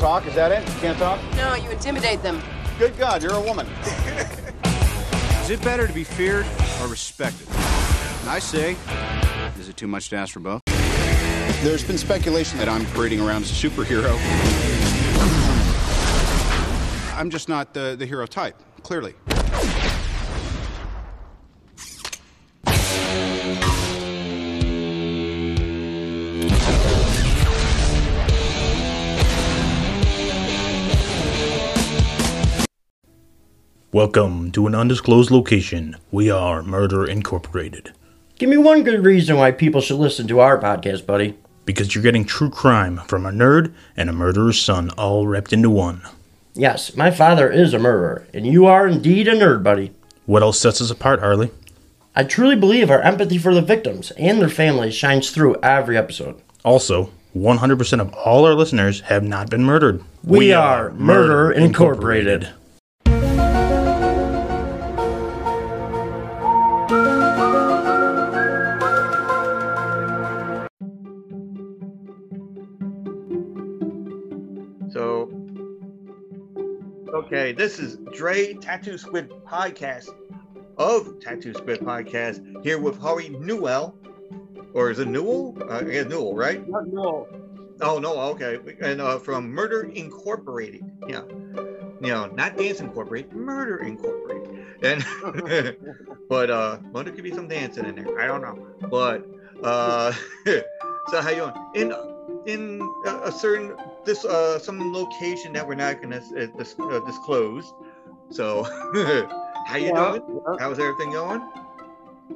talk. Is that it? You can't talk? No, you intimidate them. Good God, you're a woman. Is it better to be feared or respected? And I say, is it too much to ask for both? There's been speculation that I'm parading around as a superhero. I'm just not the, the hero type, clearly. Welcome to an undisclosed location. We are Murder Incorporated. Give me one good reason why people should listen to our podcast, buddy. Because you're getting true crime from a nerd and a murderer's son all wrapped into one. Yes, my father is a murderer, and you are indeed a nerd, buddy. What else sets us apart, Harley? I truly believe our empathy for the victims and their families shines through every episode. Also, 100% of all our listeners have not been murdered. We, are Murder Incorporated. So, Dre Tattoo Squid podcast of Tattoo Squid podcast here with Harley Newell, or is it Newell? Uh, I guess Newell, right? No, Oh no, okay, and uh, from Murder Incorporated, yeah, you know, not Dance Incorporated, Murder Incorporated, and but uh, well, there could be some dancing in there. I don't know, but uh, so how you doing? In in a, a certain this uh some location that we're not gonna uh, dis- uh, disclose. So how you Yeah, doing? yeah. How's everything going?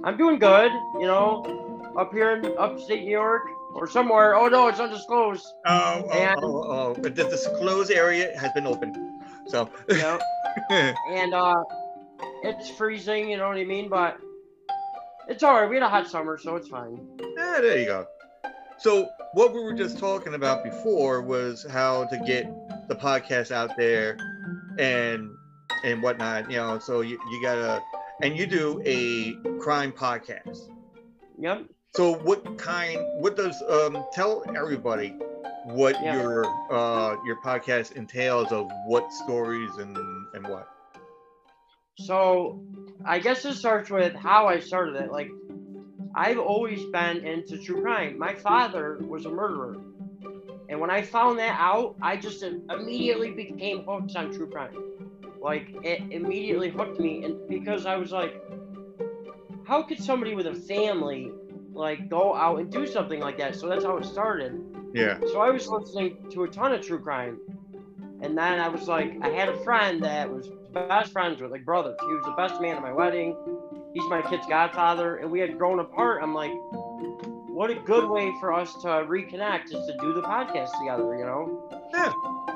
I'm doing good. You know, up here in upstate New York or somewhere. Oh no, it's undisclosed. Oh, oh, And- oh, oh, but the disclosed area has been open. So yeah. and uh, it's freezing. You know what I mean? But it's all right. We had a hot summer, so it's fine. Yeah, there you go. So what we were just talking about before was how to get the podcast out there and and whatnot. You know, so you, you gotta and you do a crime podcast. Yep. So what kind? What does um tell everybody what Yeah. your uh your podcast entails of what stories and and what? So I guess it starts with how I started it. Like I've always been into true crime. My father was a murderer. And when I found that out, I just immediately became hooked on true crime. Like it immediately hooked me and because I was like how could somebody with a family like go out and do something like that? So that's how it started. Yeah. So I was listening to a ton of true crime. And then I was like, I had a friend that was best friends with, like brothers. He was the best man at my wedding. He's my kid's godfather. And we had grown apart. I'm like, what a good way for us to reconnect is to do the podcast together, you know? Yeah.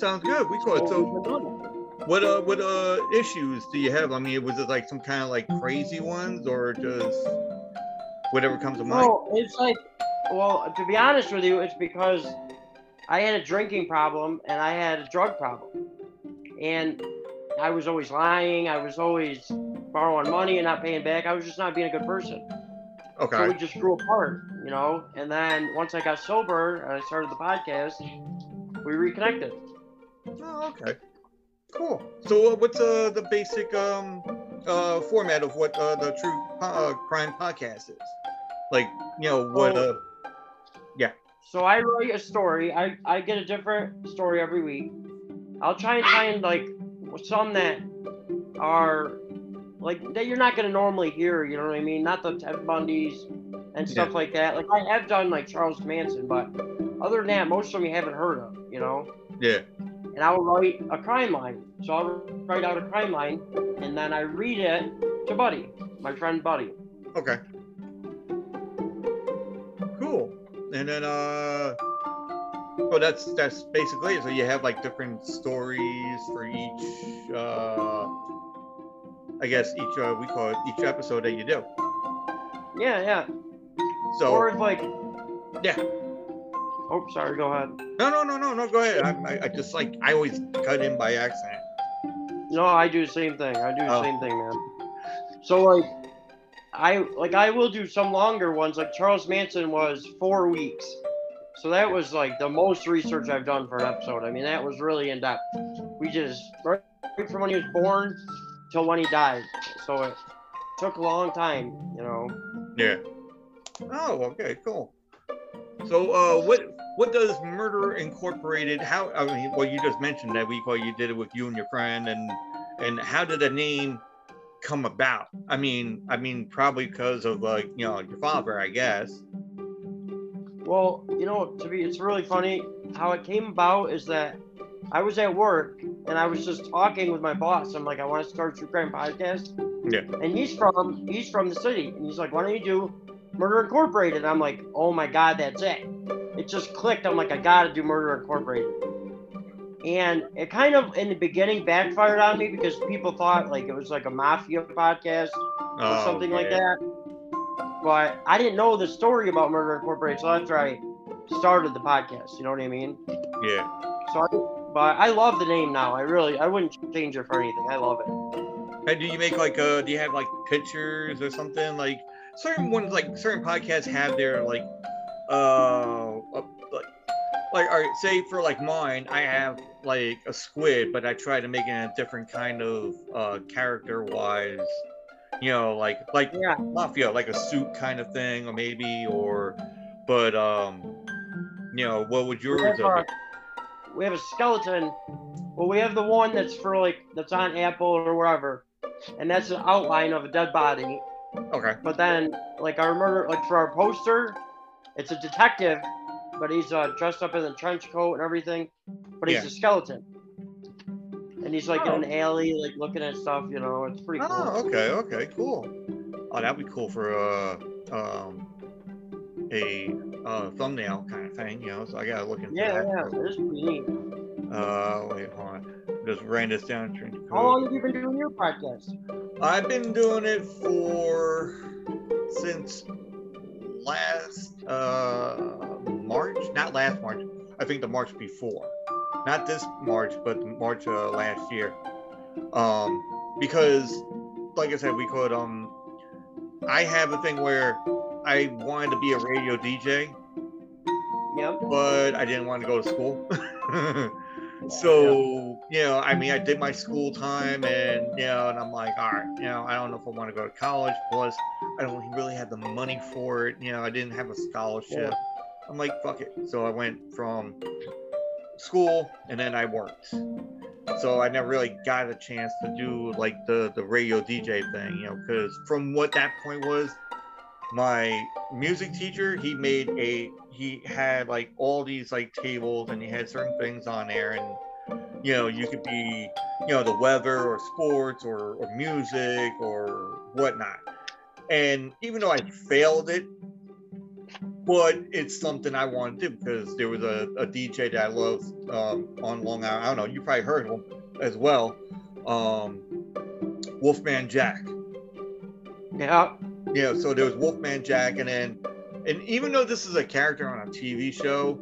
Sounds good. We call it so. we've been doing it. What uh what uh issues do you have? I mean, was it like some kind of like crazy ones or just whatever comes to mind? No, it's like, well, to be honest with you, it's because I had a drinking problem and I had a drug problem. And I was always lying. I was always borrowing money and not paying back. I was just not being a good person. Okay. So we just grew apart, you know? And then once I got sober and I started the podcast, we reconnected. Oh, okay. Cool. So uh, what's uh the basic um uh format of what uh the true uh, crime podcast is? Like, you know, what uh So I write a story. I, I get a different story every week. I'll try and find like some that are like that you're not gonna normally hear. You know what I mean? Not the Ted Bundys and stuff Yeah. like that. Like I have done like Charles Manson, but other than that, most of them you haven't heard of. You know. yeah. And I'll write a crime line. So I'll write out a crime line, and then I read it to Buddy, my friend Buddy. Okay. Cool. And then uh well that's that's basically it. So you have like different stories for each uh I guess each uh we call it each episode that you do. Yeah, yeah. So or if like. Yeah. Oh, sorry. Go ahead. no no no no no go ahead. I, I, I just like I always cut in by accident. No, I do the same thing. I do the Oh. same thing, man. So like, I like I will do some longer ones. Like Charles Manson was four weeks. So that was like the most research I've done for an episode. I mean, that was really in depth. We just right from when he was born till when he died. So it took a long time, you know. Yeah. Oh, okay, cool. So, uh, what what does Murder Incorporated? How I mean, well, you just mentioned that week, well, you did it with you and your friend, and and how did the name come about? I mean, I mean, probably because of like you know your father, I guess. Well, you know, to be, it's really funny how it came about is that I was at work and I was just talking with my boss. I'm like, I want to start a true crime podcast. Yeah. And he's from he's from the city, and he's like, why don't you do Murder Incorporated? I'm like, oh my god, that's it. It just clicked. I'm like, I gotta do Murder Incorporated. And it kind of in the beginning backfired on me because people thought like it was like a mafia podcast or Oh, something like that. But I didn't know the story about Murder Incorporated, so where I started the podcast. You know what I mean? Yeah. So, I, but I love the name now. I really, I wouldn't change it for anything. I love it. Do you make like uh do you have like pictures or something like certain ones like certain podcasts have their like uh like like all right say for like mine I have like a squid but I try to make it a different kind of uh character wise you know like like Yeah. mafia like a suit kind of thing or maybe or but um you know what would We yours have, uh, we have a skeleton. Well, we have the one that's for like that's on Apple or wherever, and that's an outline of a dead body. Been? okay But then, like our murder, like for our poster, it's a detective, but he's uh, dressed up in a trench coat and everything, but he's Yeah. a skeleton. And he's like Oh. in an alley, like looking at stuff. You know, it's pretty cool. Oh, okay, okay, cool. Oh, that'd be cool for uh um a uh thumbnail kind of thing, you know. So I gotta look into Yeah, that. Yeah, yeah, it is pretty neat. Uh, wait, hold on. Just writing this down. How long have you been doing your podcast? I've been doing it for since last uh March, not last March. I think the March before, not this March, but March uh, last year. Um, because, like I said, we could um, I have a thing where I wanted to be a radio DJ, Yep. but I didn't want to go to school. so, you know, I mean, I did my school time and, you know, and I'm like, all right, you know, I don't know if I want to go to college. Plus, I don't really have the money for it. You know, I didn't have a scholarship. I'm like, fuck it. So I went from school and then I worked. So I never really got a chance to do like the, the radio DJ thing, you know, because from what that point was, my music teacher he made a he had like all these like tables and he had certain things on there and you know you could be you know the weather or sports or, or music or whatnot. And even though i failed it but it's something i wanted to do because there was a, a dj that i loved um, on long island. I don't know you probably heard him as well um, wolfman jack. Yeah. Yeah, so there was Wolfman Jack, and then, and even though this is a character on a TV show,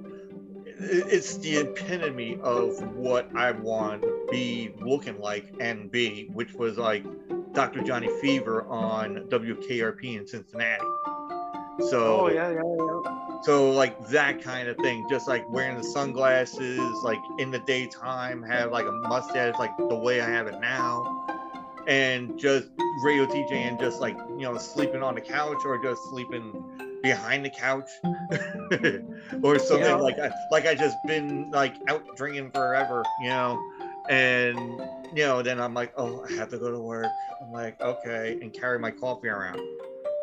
it's the epitome of what I want to be looking like and be, which was like Dr. Johnny Fever on WKRP in Cincinnati. So, Oh yeah, yeah, yeah. so like that kind of thing, just like wearing the sunglasses, like in the daytime, have like a mustache, like the way I have it now, and just radio DJ and just like you know sleeping on the couch or just sleeping behind the couch or something Yeah. like I, like I just been like out drinking forever, you know, and you know then I'm like oh I have to go to work. I'm like okay and carry my coffee around.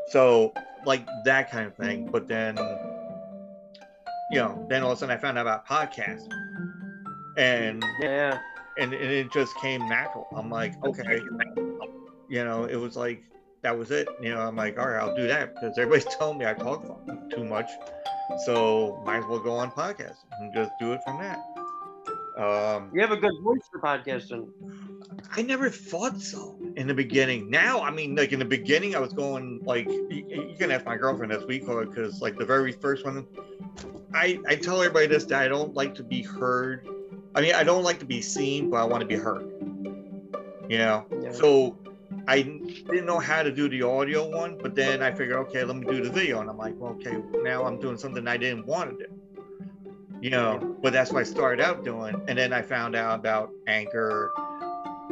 So like that kind of thing. But then, you know, then all of a sudden I found out about podcasts, and Yeah. And, and it just came natural. I'm like, okay, you know, it was like that was it. You know, I'm like, all right, I'll do that because everybody's telling me I talk too much, so might as well go on podcast and just do it from that. Um, You have a good voice for podcasting. I never thought so in the beginning. Now, I mean, like in the beginning, I was going like you, you can ask my girlfriend this week because like the very first one, I I tell everybody this that I don't like to be heard. I mean, I don't like to be seen, but I want to be heard. You know, Yeah. so I didn't know how to do the audio one, but then I figured, okay, let me do the video, and I'm like, well, okay, now I'm doing something I didn't want to do. you know, but that's what I started out doing. And then I found out about Anchor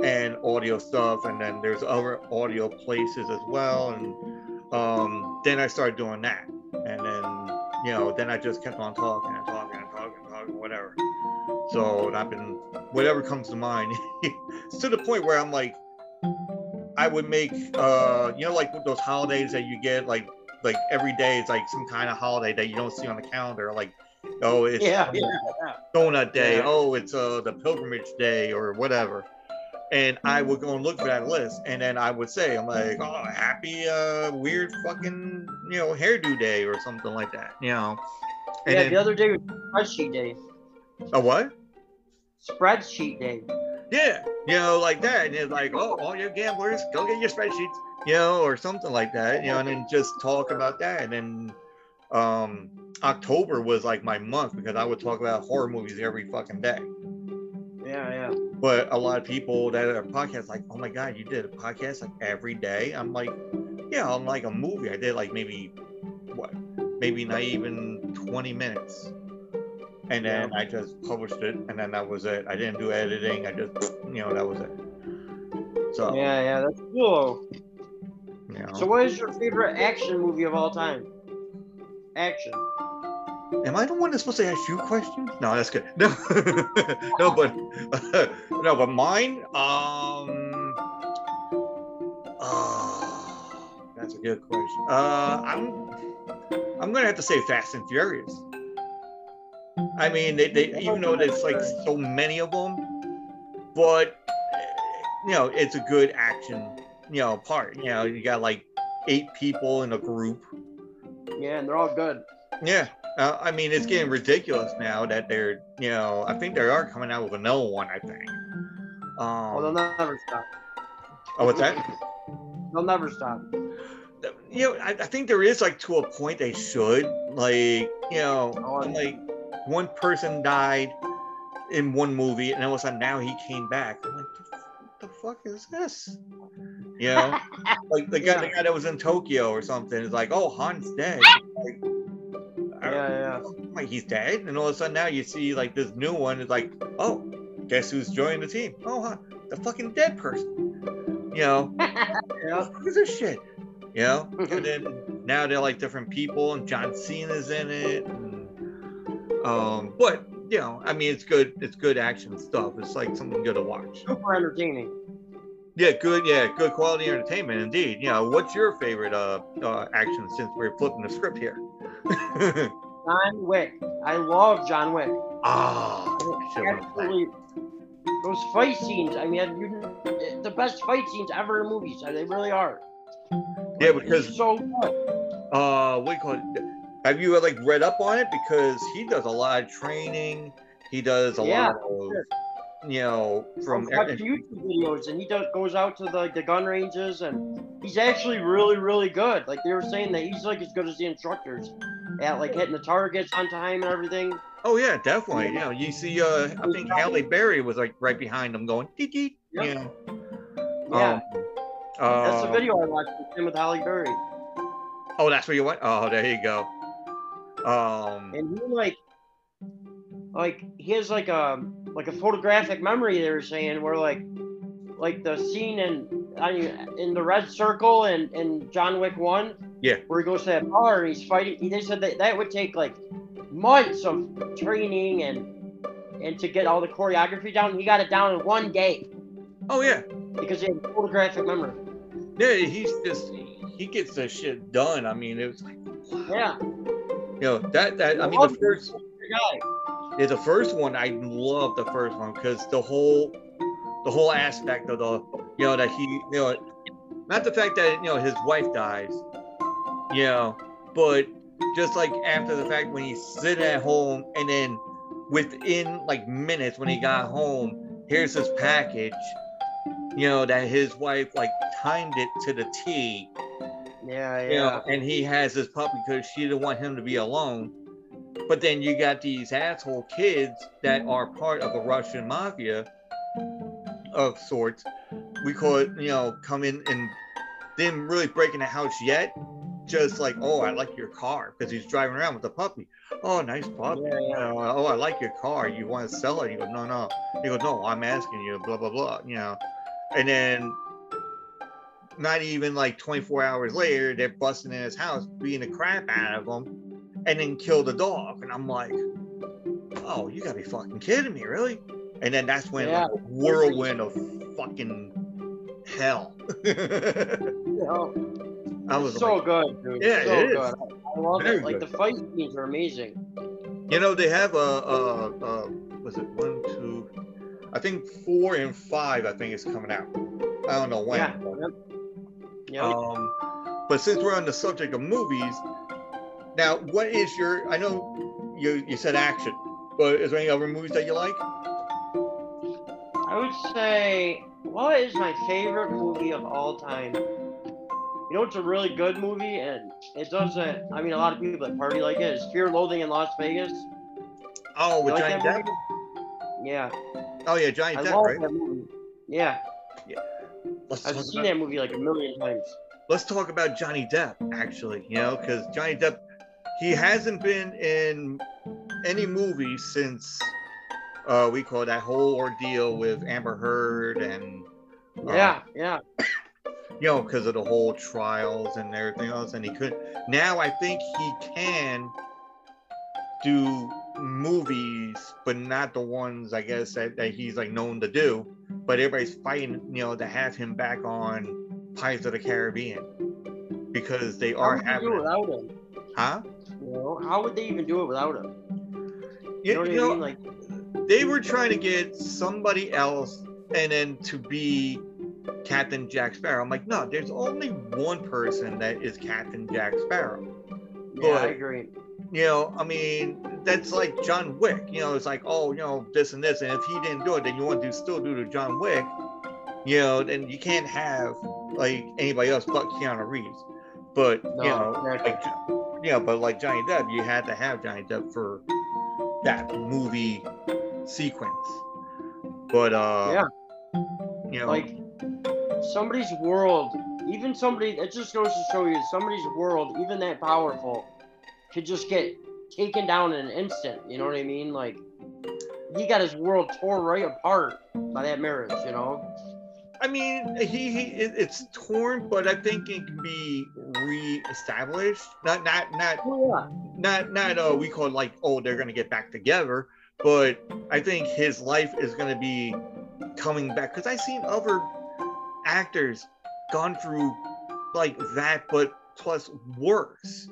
and audio stuff, and then there's other audio places as well. And um, then I started doing that. And then, you know, then I just kept on talking and talking and talking and talking, whatever. So I've been, whatever comes to mind. it's to the point where I'm like, I would make, uh, you know, like those holidays that you get, like, like every day is like some kind of holiday that you don't see on the calendar, like oh it's Yeah, yeah, yeah. donut day Yeah. oh it's uh the pilgrimage day or whatever and i would go and look for that list and then i would say i'm like oh happy uh weird fucking you know hairdo day or something like that you know and yeah, then, the other day was spreadsheet day. a what Spreadsheet day. yeah you know like that and it's like oh all you gamblers go get your spreadsheets you know or something like that you know and then just talk about that and then um october was like my month because i would talk about horror movies every fucking day Yeah, yeah. But a lot of people that are podcasts like, oh my god, you did a podcast like every day. I'm like, yeah, on like a movie. I did like maybe what, maybe not even 20 minutes, and then I just published it, and then that was it. I didn't do editing. I just, you know, that was it. So, Yeah, yeah, that's cool. you know, So, what is your favorite action movie of all time? Action. am I the one that's supposed to ask you questions? No, that's good. No, no, but no, but mine. Um, uh, that's a good question. Uh, I'm I'm gonna have to say Fast and Furious. I mean, they, they even though there's like so many of them, but you know, it's a good action, you know, part. You know, you got like eight people in a group. Yeah, and they're all good. Yeah. Uh, I mean, it's getting ridiculous now that they're, you know, I think they are coming out with another one, I think. Well, they'll Um, never stop. oh, what's that? They'll never stop. You know, I, I think there is like to a point they should. Like, you know, Oh, like one person died in one movie and all of a sudden now he came back. I'm like, the, the fuck is this? You know, like the guy, the guy that was in Tokyo or something is like, oh, Han's dead. Like, Yeah, yeah. like he's dead, and all of a sudden now you see like this new one is like, oh, guess who's joining the team? Oh, huh, the fucking dead person. You know, Yeah. what is this shit? You know, and then now they're like different people, and John Cena's in it. And, um, but you know, I mean, it's good. It's good action stuff. It's like something good to watch. Super entertaining. Yeah, good. Yeah, good quality entertainment indeed. You know, what's your favorite uh, uh action since we're flipping the script here? John Wick. I love John Wick. Ah, shit, what a fact. Absolutely. Those fight scenes. I mean, you, the best fight scenes ever in movies. They really are. Yeah, because it's so good. uh what do you call it have you like read up on it? Because he does a lot of training. He does a Yeah, lot of you know from YouTube videos, and he does goes out to the, the gun ranges, and he's actually really, really good. Like they were saying that he's like as good as the instructors at like hitting the targets on time and everything. oh yeah definitely. You know you see uh i think halle berry was like right behind him going dee dee Yep. you know. Yeah, um, that's the uh, video I watched with him with Halle Berry, oh that's where you went oh there you go um and he like, like he has like a like a photographic memory. They were saying where like, like the scene in I mean, in the red circle and in John Wick one. Yeah. Where he goes to that bar and he's fighting. They said that that would take like months of training and and to get all the choreography down. He got it down in one day oh yeah because he had photographic memory. yeah he's just he gets the shit done i mean it was like Yeah. You know that that i mean the first. Yeah, the first one I love the first one because the whole the whole aspect of the you know that he you know not the fact that you know his wife dies, you know, but just like after the fact when he's sitting at home and then within like minutes when he got home, here's his package, you know, that his wife like timed it to the T, Yeah, you yeah. know, and he has his puppy because she didn't want him to be alone. But then you got these asshole kids that are part of the Russian mafia of sorts. We call it, you know, come in and didn't really break in the house yet. Just like, oh, I like your car because he's driving around with the puppy. oh, nice puppy. Yeah. You uh, know, oh, I like your car. You want to sell it? He goes, no, no. He goes, no, I'm asking you, blah, blah, blah, you know. And then not even like 24 hours later, they're busting in his house, beating the crap out of him, and then kill the dog. And I'm like, oh, you gotta be fucking kidding me, really? And then that's when Yeah. like, a whirlwind of fucking hell. I was so like, good, dude. Yeah, so it is. good. I love Very it. Like good. the fight scenes are amazing. You know, they have a, a, a was it one, two, I think four and five. I think is coming out. I don't know when. Yeah. Yeah. Um, but since we're on the subject of movies, now what is your? I know you you said action, but is there any other movies that you like? I would say, what is my favorite movie of all time? You know, it's a really good movie, and it doesn't. I mean, a lot of people that party like it. Is Fear, Loathing in Las Vegas. Oh, with like Johnny Depp. Yeah, Oh yeah, Johnny I Depp, right? movie. Yeah, Let's I've talk, seen about, that movie like a million times. let's talk about Johnny Depp actually. You know, because Johnny Depp, he hasn't been in any movie since uh, we call that whole ordeal with Amber Heard and uh, Yeah, yeah, you know, because of the whole trials and everything else, and he could. Now I think he can do movies, but not the ones I guess that, that he's like known to do. But everybody's fighting, you know, to have him back on Pirates of the Caribbean because they are they do it having, without him? huh? You know, how would they even do it without him? You, You know you I mean? Like, they were trying to get somebody else and then to be Captain Jack Sparrow. I'm like, no, there's only one person that is Captain Jack Sparrow. yeah, I agree. You know, I mean, that's like John Wick. You know, it's like, oh, you know, this and this, and if he didn't do it, then you want to still do the John Wick. You know, then you can't have like anybody else but Keanu Reeves. But No, you know, like yeah, but like Johnny Depp, you had to have Johnny Depp for that movie sequence. But uh, Yeah. you know, like somebody's world even somebody it just goes to show you somebody's world even that powerful could just get taken down in an instant you know what i mean? Like he got his world tore right apart by that marriage you know? I mean, he, he it's torn, but I think it can be re-established. Not not not yeah. not not uh we call it like oh they're gonna get back together but i think his life is gonna be coming back because i've seen other actors gone through like that but plus worse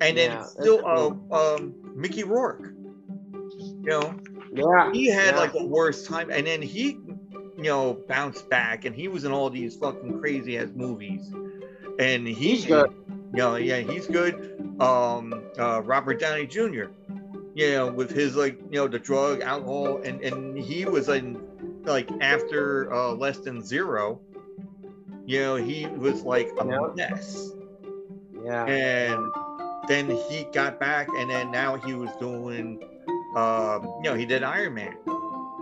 and then Yeah, still that's uh, um mickey rourke you know yeah he had Yeah. like the worst time and then he you know bounced back and he was in all these fucking crazy ass movies and he, He's good. you know yeah he's good um uh robert downey jr you know with his like you know the drug alcohol and and he was in like after uh less than zero you know he was like a Yeah. mess yeah and then he got back and then now he was doing um you know he did iron man.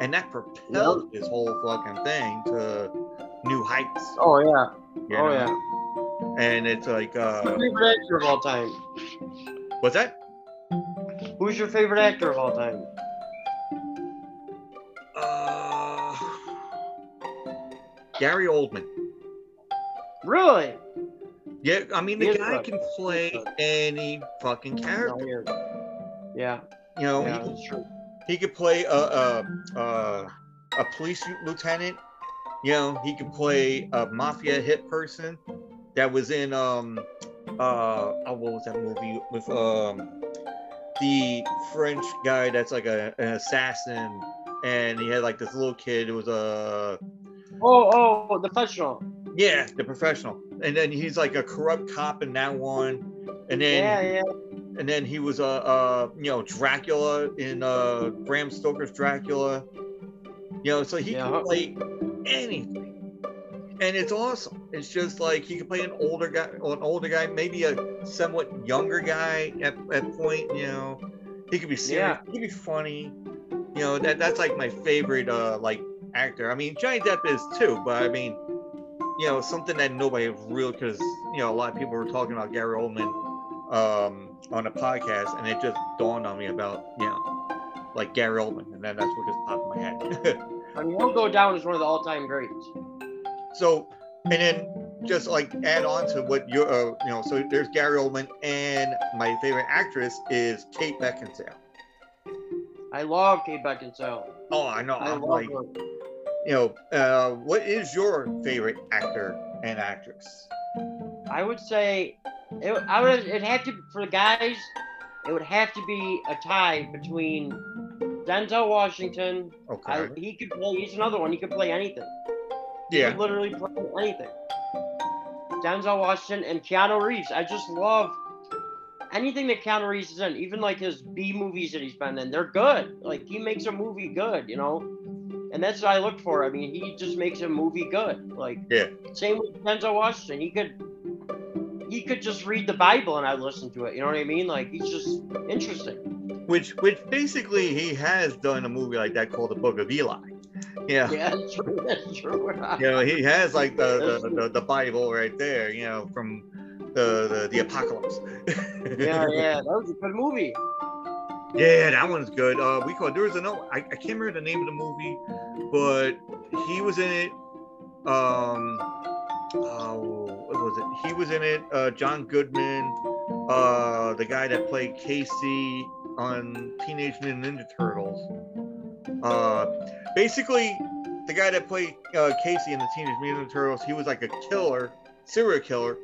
And that propelled his whole fucking thing to new heights. Oh yeah. You oh know? yeah. And it's like uh favorite actor of all time? What's that? Who's your favorite actor of all time? Uh gary oldman. Really yeah i mean the guy can play any fucking character. yeah. You know yeah he, true. he could play a a, a a police lieutenant. You know, he could play a mafia hit person that was in um uh oh, what was that movie with um the French guy that's like a, an assassin and he had like this little kid who was a oh oh the professional. Yeah the professional and then he's like a corrupt cop in that one and then yeah yeah and then he was a uh, uh, you know Dracula in uh Bram Stoker's Dracula. You know, so he Yeah. can play anything, and it's awesome. It's just like he can play an older guy, an older guy, maybe a somewhat younger guy at at point. You know, he could be serious. He could be funny. You know, that that's like my favorite uh like actor. I mean, Johnny Depp is too, but I mean, you know, something that nobody really because you know a lot of people were talking about Gary Oldman um on a podcast, and it just dawned on me about you know, like Gary Oldman, and then that's what just popped in my head. I mean, he'll go down as one of the all-time greats. so, and then just like add on to what you're, uh, you know, so there's Gary Oldman, and my favorite actress is Kate Beckinsale. I love Kate Beckinsale. Oh, I know. I I'm love like, her. You know, uh, what is your favorite actor and actress? I would say it, I would it'd have to for the guys. It would have to be a tie between Denzel Washington. Okay. I, he could play. He's another one. He could play anything. He yeah. could literally play anything. Denzel Washington and Keanu Reeves. I just love anything that Keanu Reeves is in. Even like his B movies that he's been in, they're good. Like he makes a movie good, you know. And that's what I look for. I mean, he just makes a movie good. Like Yeah. same with Denzel Washington. He could he could just read the Bible and I'd listen to it. You know what I mean? Like he's just interesting. Which, which basically he has done a movie like that called The Book of Eli. Yeah. Yeah, that's true. That's true. You know, he has like the the, the, the Bible right there. You know, from the the, the apocalypse. yeah, yeah. That was a good movie. Yeah, that one's good. Uh, we call there was another. I, I can't remember the name of the movie, but he was in it. Um, oh, what was it? He was in it. Uh, John Goodman, uh, the guy that played Casey on Teenage Mutant Ninja Turtles. Uh, basically, the guy that played uh, Casey in the Teenage Mutant Ninja Turtles, he was like a killer, serial killer,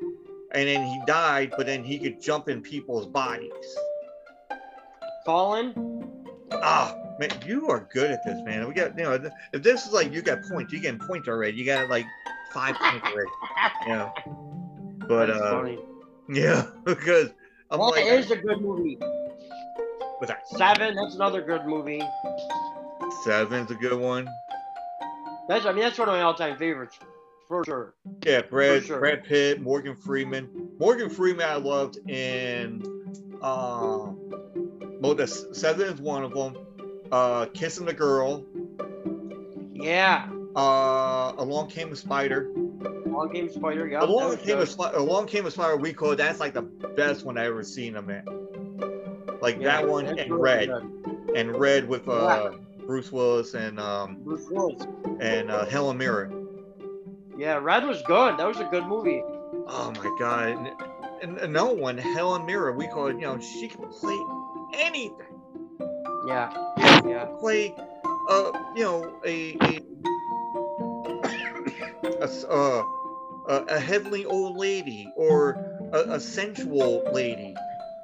and then he died, but then he could jump in people's bodies. Fallen. Ah, man, you are good at this, man. We got, you know, if this is like you got points, you getting points already. You got like five points already. Yeah. But uh, funny. yeah, because I'm That like, is a good movie. what's that? Seven. That's another good movie. Seven's a good one. That's I mean that's one of my all-time favorites for sure. Yeah, Brad, sure. Brad Pitt, Morgan Freeman. Morgan Freeman, I loved in. Um, well, the seven is one of them. Uh, Kissing the Girl. Yeah. Uh, Along Came a Spider. Long Game Spider. Yeah. Along came a spider. Along came a spider. We call that's like the best one I ever seen him in. Like that one and Red and Red with uh Bruce Willis and um Bruce Willis. and uh, Helen Mirren. Yeah, Red was good. That was a good movie. Oh my god! And, and another one, Helen Mirren. We call it. You know, she can play anything. Yeah. Yeah. Play, uh, you know, a a uh, a, a heavenly old lady or a, a sensual lady,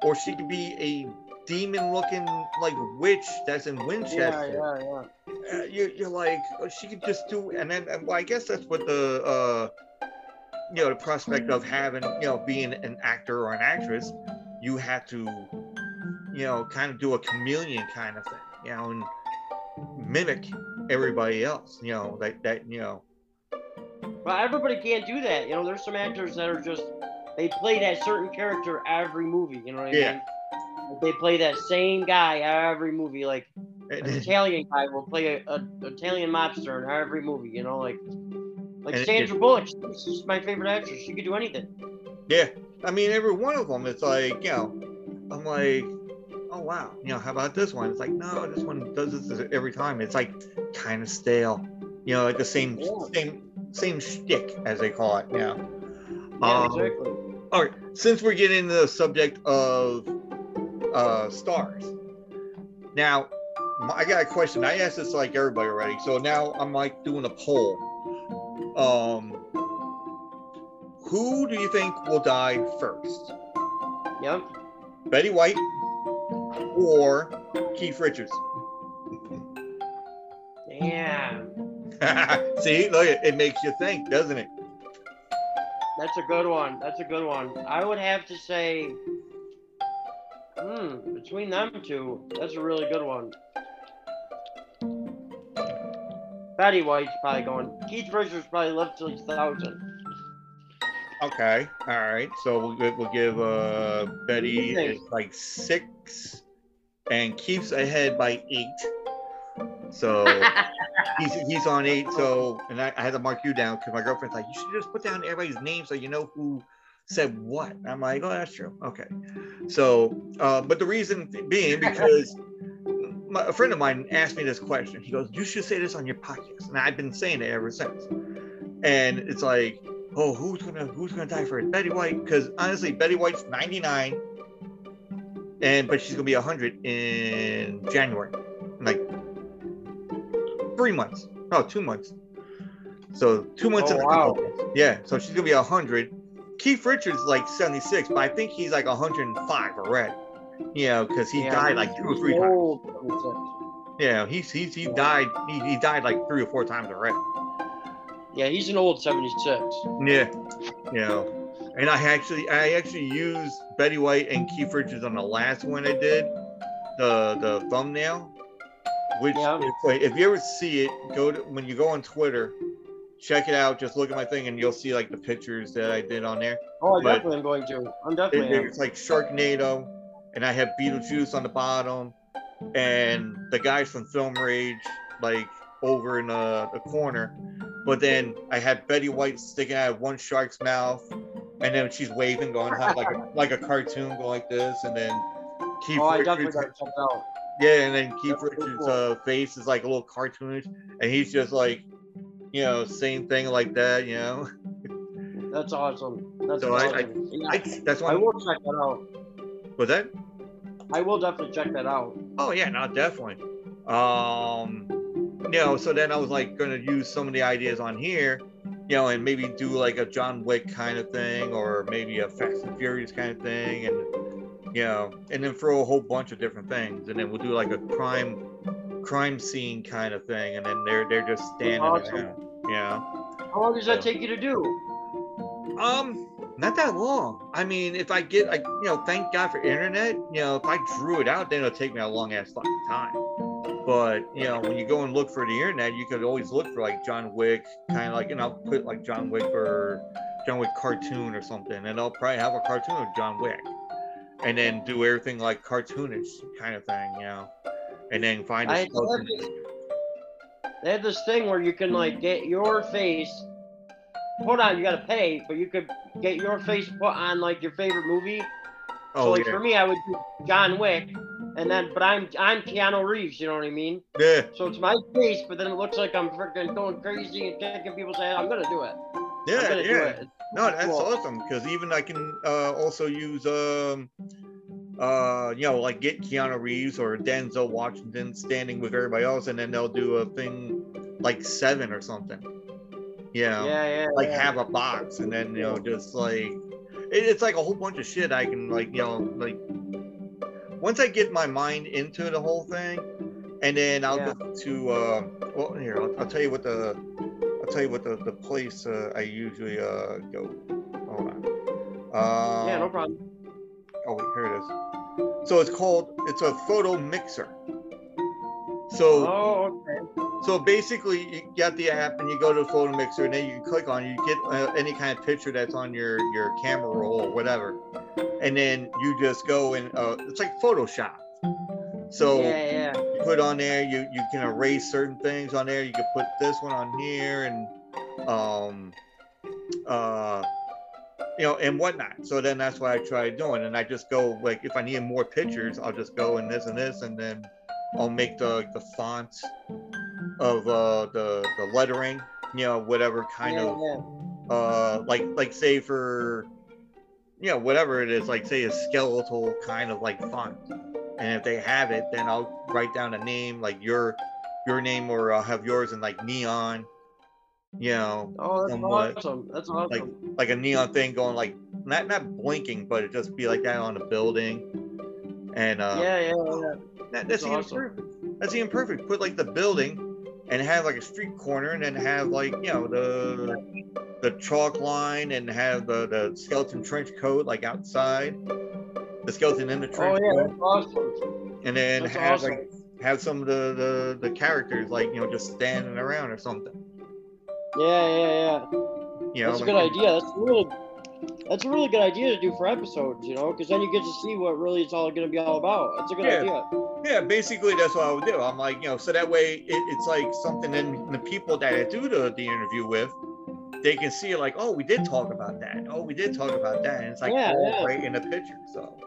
or she could be a demon-looking like witch that's in Winchester. yeah, yeah. uh, you, you're like oh, she could just do and then and, well, i guess that's what the uh you know the prospect of having you know being an actor or an actress you have to you know kind of do a chameleon kind of thing you know and mimic everybody else you know that that you know But everybody can't do that. You know, there's some actors that are just they play that certain character every movie. You know what I Yeah. mean? They play that same guy every movie. Like an Italian guy will play a, a Italian mobster in every movie. You know, like like And it- Sandra Bullock. She's my favorite actress. She could do anything. yeah i mean every one of them it's like you know i'm like oh wow you know how about this one it's like no this one does this every time it's like kind of stale you know like the same Yeah. same same shtick as they call it know Yeah, Um, exactly. All right, since we're getting into the subject of uh, stars, now I got a question. I asked this like everybody already, so now I'm like doing a poll. Um, who do you think will die first, Yep. Betty White or Keith Richards? Damn. See, look, it makes you think, doesn't it? That's a good one. That's a good one. I would have to say, hmm, between them two, that's a really good one. Betty White's probably going. Keith Richards probably lived till he's thousand. Okay, all right. So we'll give, we'll give uh, Betty like six, and keeps ahead by eight. So he's he's on eight. So and I, I had to mark you down because my girlfriend's like, you should just put down everybody's name so you know who said what? I'm like, oh, that's true. Okay. So, uh, but the reason being because my, a friend of mine asked me this question. He goes, "You should say this on your podcast," and I've been saying it ever since. And it's like, oh, who's gonna who's gonna die first? Betty White? Because honestly, Betty White's 99, and but she's gonna be 100 in January, like three months. No, two months. So two months. Oh, in wow. Yeah. So she's gonna be 100. Keith Richards like 76, but I think he's like 105 already. You know, because he Yeah, died like two or three times. old, 76. Yeah, he's he's he died he, he died like three or four times already. Yeah, he's an old 76. Yeah, you know, and I actually I actually used Betty White and Keith Richards on the last one I did, the the thumbnail. Which Yeah. if, you ever see it, go to when you go on Twitter, check it out. Just look at my thing and you'll see like the pictures that I did on there. Oh, I But- definitely am going to. I'm definitely. am. it's like Sharknado, and I have Beetlejuice on the bottom, and the guys from Film Rage like over in the, the corner. But then I had Betty White sticking out of one shark's mouth, and then she's waving, going like like a, like a cartoon, going like this, and then Keith Oh, I definitely Richards, got to check it out. yeah, and then Keith That's Richards' cool. uh, face is like a little cartoonish, and he's just like, you know, same thing like that, you know. That's awesome. That's So I- I- awesome. yeah, I, that's why. I will check that out. Was that? I will definitely check that out. Oh yeah, no, definitely. Um, you know, so then I was like going to use some of the ideas on here, you know, and maybe do like a John Wick kind of thing, or maybe a Fast and Furious kind of thing, and you know, and then throw a whole bunch of different things, and then we'll do like a crime, crime scene kind of thing, and then they're they're just standing Awesome. you know. How long does that take you to do? Um, not that long. I mean, if I get, like, you know, thank God for internet. You know, if I drew it out, then it'll take me a long ass fucking time. But you know, when you go and look for the internet, you could always look for like John Wick, kind of like, and I'll put like John Wick or John Wick cartoon or something, and they'll probably have a cartoon of John Wick, and then do everything like cartoonish kind of thing, you know, and then find a I skeleton. They have this thing where you can like get your face put on. You gotta pay, but you could get your face put on like your favorite movie. so Oh like yeah, for me, I would do John Wick, and then but I'm I'm Keanu Reeves. You know what I mean? yeah, So it's my face, but then it looks like I'm freaking going crazy and kicking people's head. I'm gonna do it. Yeah, yeah. it. No, that's Cool. awesome because even I can uh, also use um uh you know like get Keanu Reeves or Denzel Washington standing with everybody else and then they'll do a thing like seven or something. You know, Yeah, yeah. like yeah. have a box and then you know just like it, it's like a whole bunch of shit I can like you know like once I get my mind into the whole thing and then I'll Yeah. go to uh well here I'll, I'll tell you what the I'll tell you what the, the place uh, I usually uh go. Hold on. Uh, yeah, no problem. Oh wait, here it is. So it's called it's a photo mixer. So Oh. So basically you get the app and you go to the photo mixer and then you click on it, you get uh, any kind of picture that's on your your camera roll or whatever, and then you just go and uh, it's like Photoshop. So Yeah, yeah. you put on there you you can erase certain things on there you can put this one on here and um uh you know and whatnot so then that's what i try doing and i just go like if i need more pictures i'll just go in this and this and then i'll make the the font of uh the the lettering you know whatever kind yeah, of yeah. uh like like say for you know whatever it is like say a skeletal kind of like font and if they have it then i'll write down a name like your your name or i'll have yours in like neon you know Oh, that's somewhat, awesome. That's awesome. like like a neon thing going like not not blinking but it just be like that on a building and uh yeah, yeah, yeah. that, that's That's even awesome. perfect. That's even perfect. Put like the building and have like a street corner and then have like, you know, the the chalk line and have the, the skeleton trench coat like outside. The skeleton in the trench. Oh, yeah, coat. that's awesome. And then That's have awesome. like have some of the, the, the characters like, you know, just standing around or something. Yeah, yeah, yeah. You know, That's a good idea. That's a really, that's a really good idea to do for episodes, you know, because then you get to see what really it's all going to be all about. That's a good Yeah. idea. Yeah, basically that's what I would do. I'm like, you know, so that way it, it's like something in the people that I do the, the interview with, they can see like, oh, we did talk about that. Oh, we did talk about that, and it's like Yeah, yeah. right in the picture. So,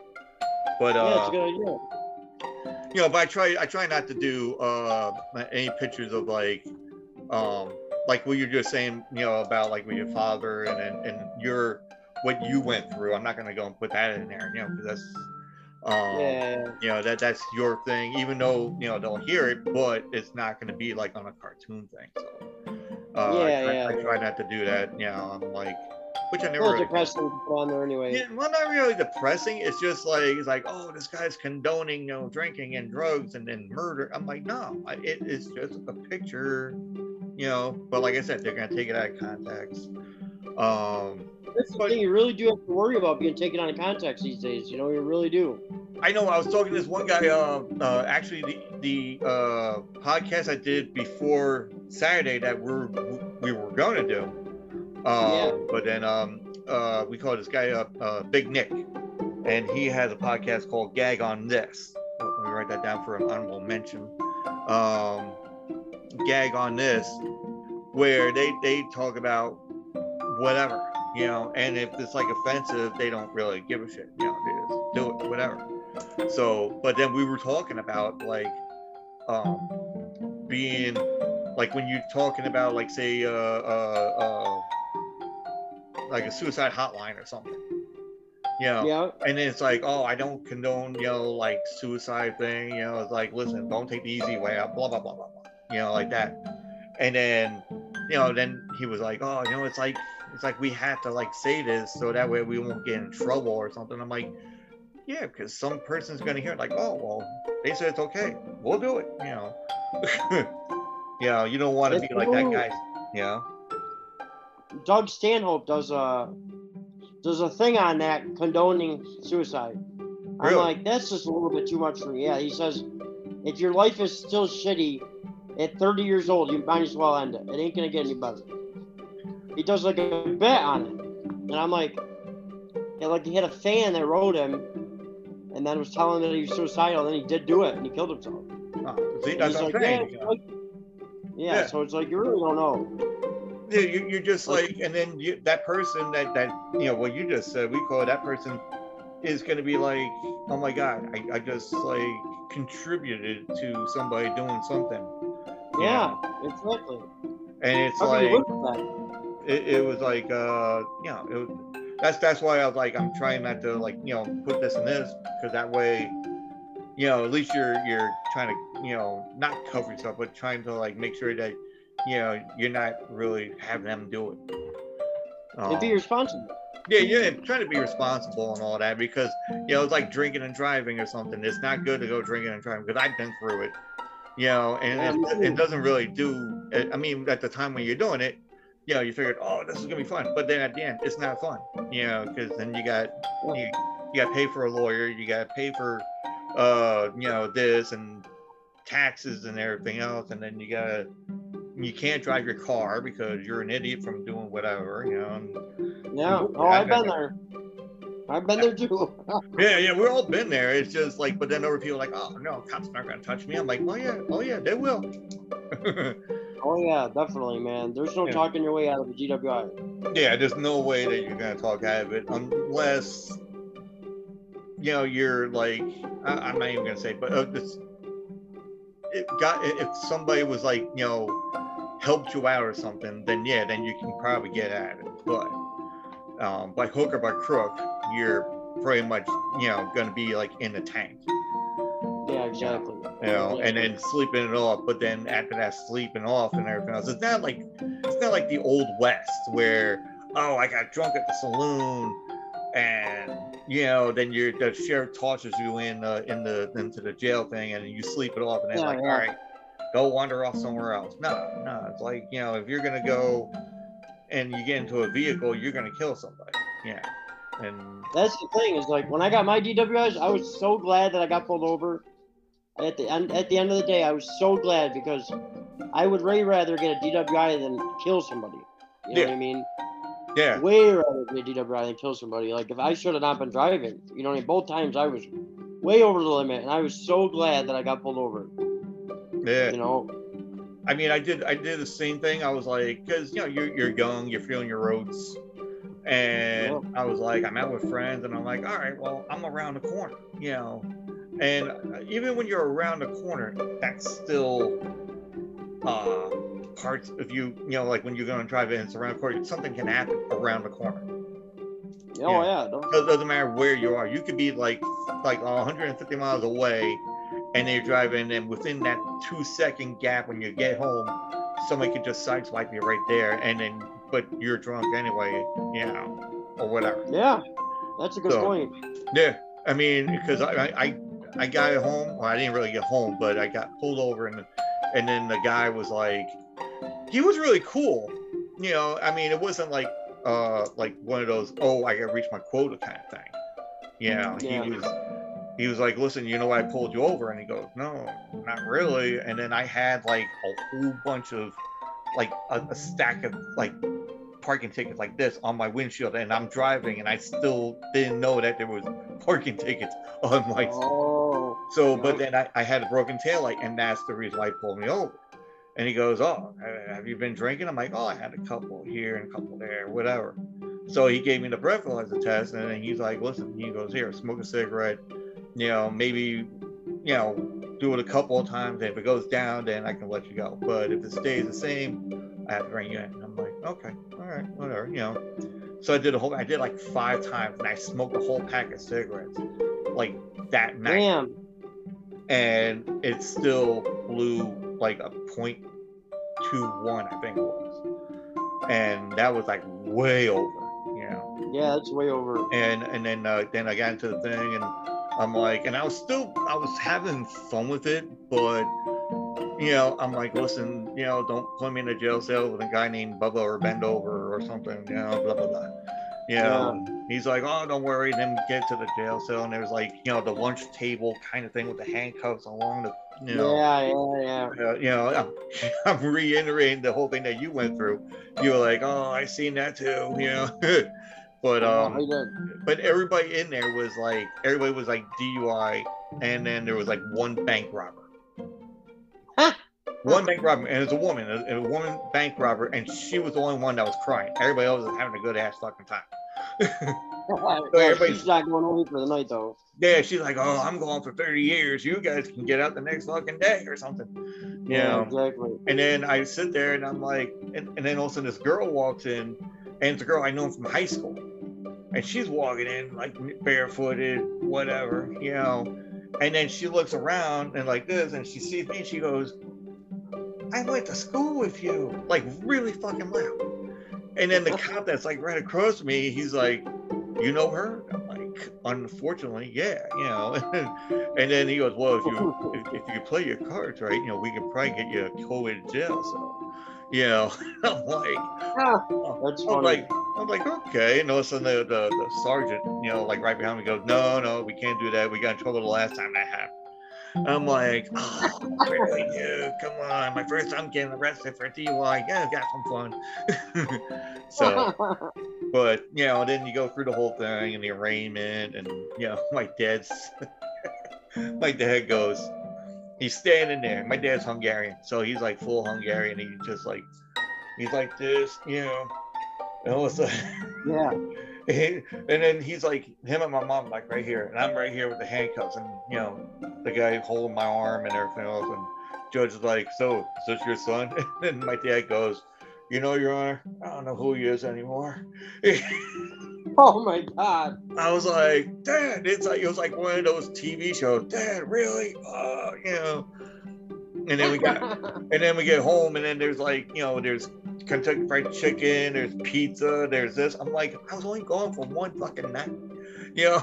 but yeah, it's uh, a good idea. you know, but I try I try not to do uh any pictures of like um like what you're just saying, you know, about like with your father and and, and your what you went through. I'm not gonna go and put that in there, you know, because that's um Yeah, you know that that's your thing, even though you know they'll hear it, but it's not gonna be like on a cartoon thing. So uh, I, Yeah, try, yeah, I try not to do that. You know, I'm like, which I never. well, really- depressing on there anyway. yeah, well, not really depressing. It's just like it's like, oh, this guy's condoning, you know, drinking and drugs and then murder. I'm like, no, I, it is just a picture, you know. But like I said, they're gonna take it out of context. Um, That's the but- thing. You really do have to worry about being taken out of context these days. You know, you really do. I know I was talking to this one guy. Uh, uh actually, the the uh, podcast I did before Saturday that we're we were going to do. Uh, Yeah. But then um, uh, we called this guy up uh, Big Nick, and he has a podcast called Gag on This. Let me write that down for an honorable mention. Um, Gag on This, where they they talk about whatever, you know, and if it's like offensive, they don't really give a shit. You know, they just do it, whatever. So, but then we were talking about like um being like when you're talking about like say uh uh uh like a suicide hotline or something. You know, Yeah. and then it's like, oh, I don't condone, you know, like suicide thing. You know, it's like, listen, don't take the easy way out, blah blah blah blah blah. You know, like that. And then, you know, then he was like, oh, you know, it's like, it's like we have to like say this so that way we won't get in trouble or something. I'm like, yeah, because some person's gonna hear it like, oh, well, they said it's okay, we'll do it. You know, you know, you don't want to be like that guy. You know, Doug Stanhope does a does a thing on that condoning suicide. I'm Really? like, that's just a little bit too much for me. Yeah, he says, if your life is still shitty at 30 years old, you might as well end it. It ain't gonna get any better. He does like a bet on it, and I'm like, yeah, like he had a fan that wrote him, and then was telling him that he was suicidal. Then he did do it, and he killed himself. Oh, see, And that's what like, yeah, like- yeah, Yeah. so it's like you really don't know. Yeah, you, you're just like, and then you, that person that that you know what you just said, we call it, that person is going to be like, oh my god, I, I just like contributed to somebody doing something, Yeah, exactly. and it's How like live with that? It, it was like uh you know it was, that's that's why I was like I'm trying not to like you know put this in this because that way you know at least you're you're trying to you know not cover yourself but trying to like make sure that you know you're not really having them do it. And be Um, responsible. yeah, yeah, trying to be responsible and all that because you know it's like drinking and driving or something. It's not good to go drinking and driving because I've been through it, you know, and it, it doesn't really do. I mean, at the time when you're doing it, you know, you figured, oh, this is gonna be fun, but then at the end, it's not fun, you know, because then you got you, you got to pay for a lawyer, you got to pay for, uh, you know, this and taxes and everything else, and then you gotta. You can't drive your car because you're an idiot from doing whatever, you know. And, Yeah. Oh, I've been there. I've been there too. Yeah, yeah, we've all been there. It's just like, but then other people are like, oh no, cops not gonna touch me. I'm like, oh yeah, oh yeah, they will. oh yeah, definitely, man. There's no Yeah. talking your way out of a DWI. yeah, there's no way that you're gonna talk out of it unless you know you're like, I, I'm not even gonna say, but uh, this, it got if somebody was like, you know, helped you out or something, then yeah, then you can probably get at it. But um, by hook or by crook, you're pretty much, you know, gonna be like in the tank. Yeah, exactly. You know, and then sleeping it off. But then after that sleeping off and everything else, it's not like it's not like the old west where oh I got drunk at the saloon and you know then you're the sheriff tosses you in uh, in the into the jail thing and you sleep it off and then Yeah, like yeah. all right go wander off somewhere else. No, no, it's like you know if you're gonna go and you get into a vehicle, you're gonna kill somebody. Yeah, and That's the thing is like when I got my DWIs, I was so glad that I got pulled over. At the end, at the end of the day, I was so glad because I would way rather get a DWI than kill somebody. You know Yeah. what I mean? yeah, Way rather get a DWI than kill somebody. Like if I should have not been driving, you know, what I mean? both times I was way over the limit, and I was so glad that I got pulled over. yeah. You know, I mean, I did I did the same thing. I was like, because you know you're you're young, you're feeling your oats, and I was like, I'm out with friends, and I'm like, all right, well, I'm around the corner, you know, and even when you're around the corner, that's still uh parts of you, you know, like when you're going to drive in, it's around the corner, something can happen around the corner. Oh yeah. Don't, So it doesn't matter where you are. You could be like like 150 miles away, and then you're driving, and within that two second gap when you get home, somebody could just sideswipe you right there, and then but you're drunk anyway, you know, or whatever. yeah. That's a good So- point. Yeah, I mean, because I, I I got home. Well, I didn't really get home, but I got pulled over, and and then the guy was like, he was really cool. You know, I mean, it wasn't like uh like one of those oh I gotta reach my quota kind of thing. You know, Yeah. he was he was like, listen, you know why I pulled you over? And he goes, no, not really. And then I had like a whole bunch of like a, a stack of like parking tickets like this on my windshield and I'm driving and I still didn't know that there was parking tickets on my Oh. So but then I, I had a broken tail light and that's the reason why he pulled me over. And he goes oh have you been drinking? I'm like oh I had a couple here and a couple there whatever. So he gave me the breathalyzer test and then he's like listen he goes here smoke a cigarette you know maybe you know do it a couple of times. If it goes down then I can let you go. But if it stays the same I have to bring you in. And I'm like, okay, all right, whatever, you know. So I did a whole, I did like five times, and I smoked a whole pack of cigarettes, like that night, Damn. And it still blew like a point two one, I think it was, and that was like way over, you know. Yeah, that's way over. And and then uh, then I got into the thing, and I'm like, and I was still, I was having fun with it, but you know, I'm like, listen, you know, don't put me in a jail cell with a guy named Bubba or Bendover or something, you know, blah blah blah. You know, he's like, oh, don't worry. Then get to the jail cell, and there's like, you know, the lunch table kind of thing with the handcuffs along the, you know, Yeah, yeah, yeah. uh, you know, I'm, I'm reiterating the whole thing that you went through. You were like, oh, I seen that too, you know. but um, but everybody in there was like, everybody was like DUI, and then there was like one bank robber. One bank robber, and it's a woman, a, a woman bank robber, and she was the only one that was crying. Everybody else was having a good ass fucking time. yeah, everybody's- she's not going home for the night though. Yeah, she's like, oh, I'm going for 30 years. You guys can get out the next fucking day or something. You know? exactly. And then I sit there and I'm like, and, and then all of a sudden this girl walks in, and it's a girl I know from high school. And she's walking in like barefooted, whatever, you know. And then she looks around and like this, and she sees me, she goes, I went to school with you, like really fucking loud. And then the cop that's like right across from me, he's like, You know her? I'm like, Unfortunately, yeah, you know. and then he goes, Well, if you if, if you play your cards right, you know, we can probably get you a COVID jail. So, you know, I'm like, oh, That's I'm like, I'm like, okay. And all of a sudden, the, the, the sergeant, you know, like right behind me goes, no, no, we can't do that. We got in trouble the last time that happened. I'm like, oh, really, dude? Come on. My first time getting arrested for DUI. Yeah, got some fun. so, but, you know, then you go through the whole thing and the arraignment. And, you know, my dad's, my dad goes, he's standing there. My dad's Hungarian. So he's like full Hungarian. He just like, he's like this, you know. And all of a sudden, yeah. and then he's like, him and my mom, like right here, and I'm right here with the handcuffs, and you know, the guy holding my arm and everything else. And judge is like, "So, is this your son?" And my dad goes, "You know, Your Honor, I don't know who he is anymore." Oh my god. I was like, "Dad, it's like it was like one of those TV shows." Dad, really? Oh, you know. And then we got and then we get home, and then there's like, you know, there's Kentucky Fried Chicken, there's pizza, there's this. I'm like, I was only going for one fucking night. You know,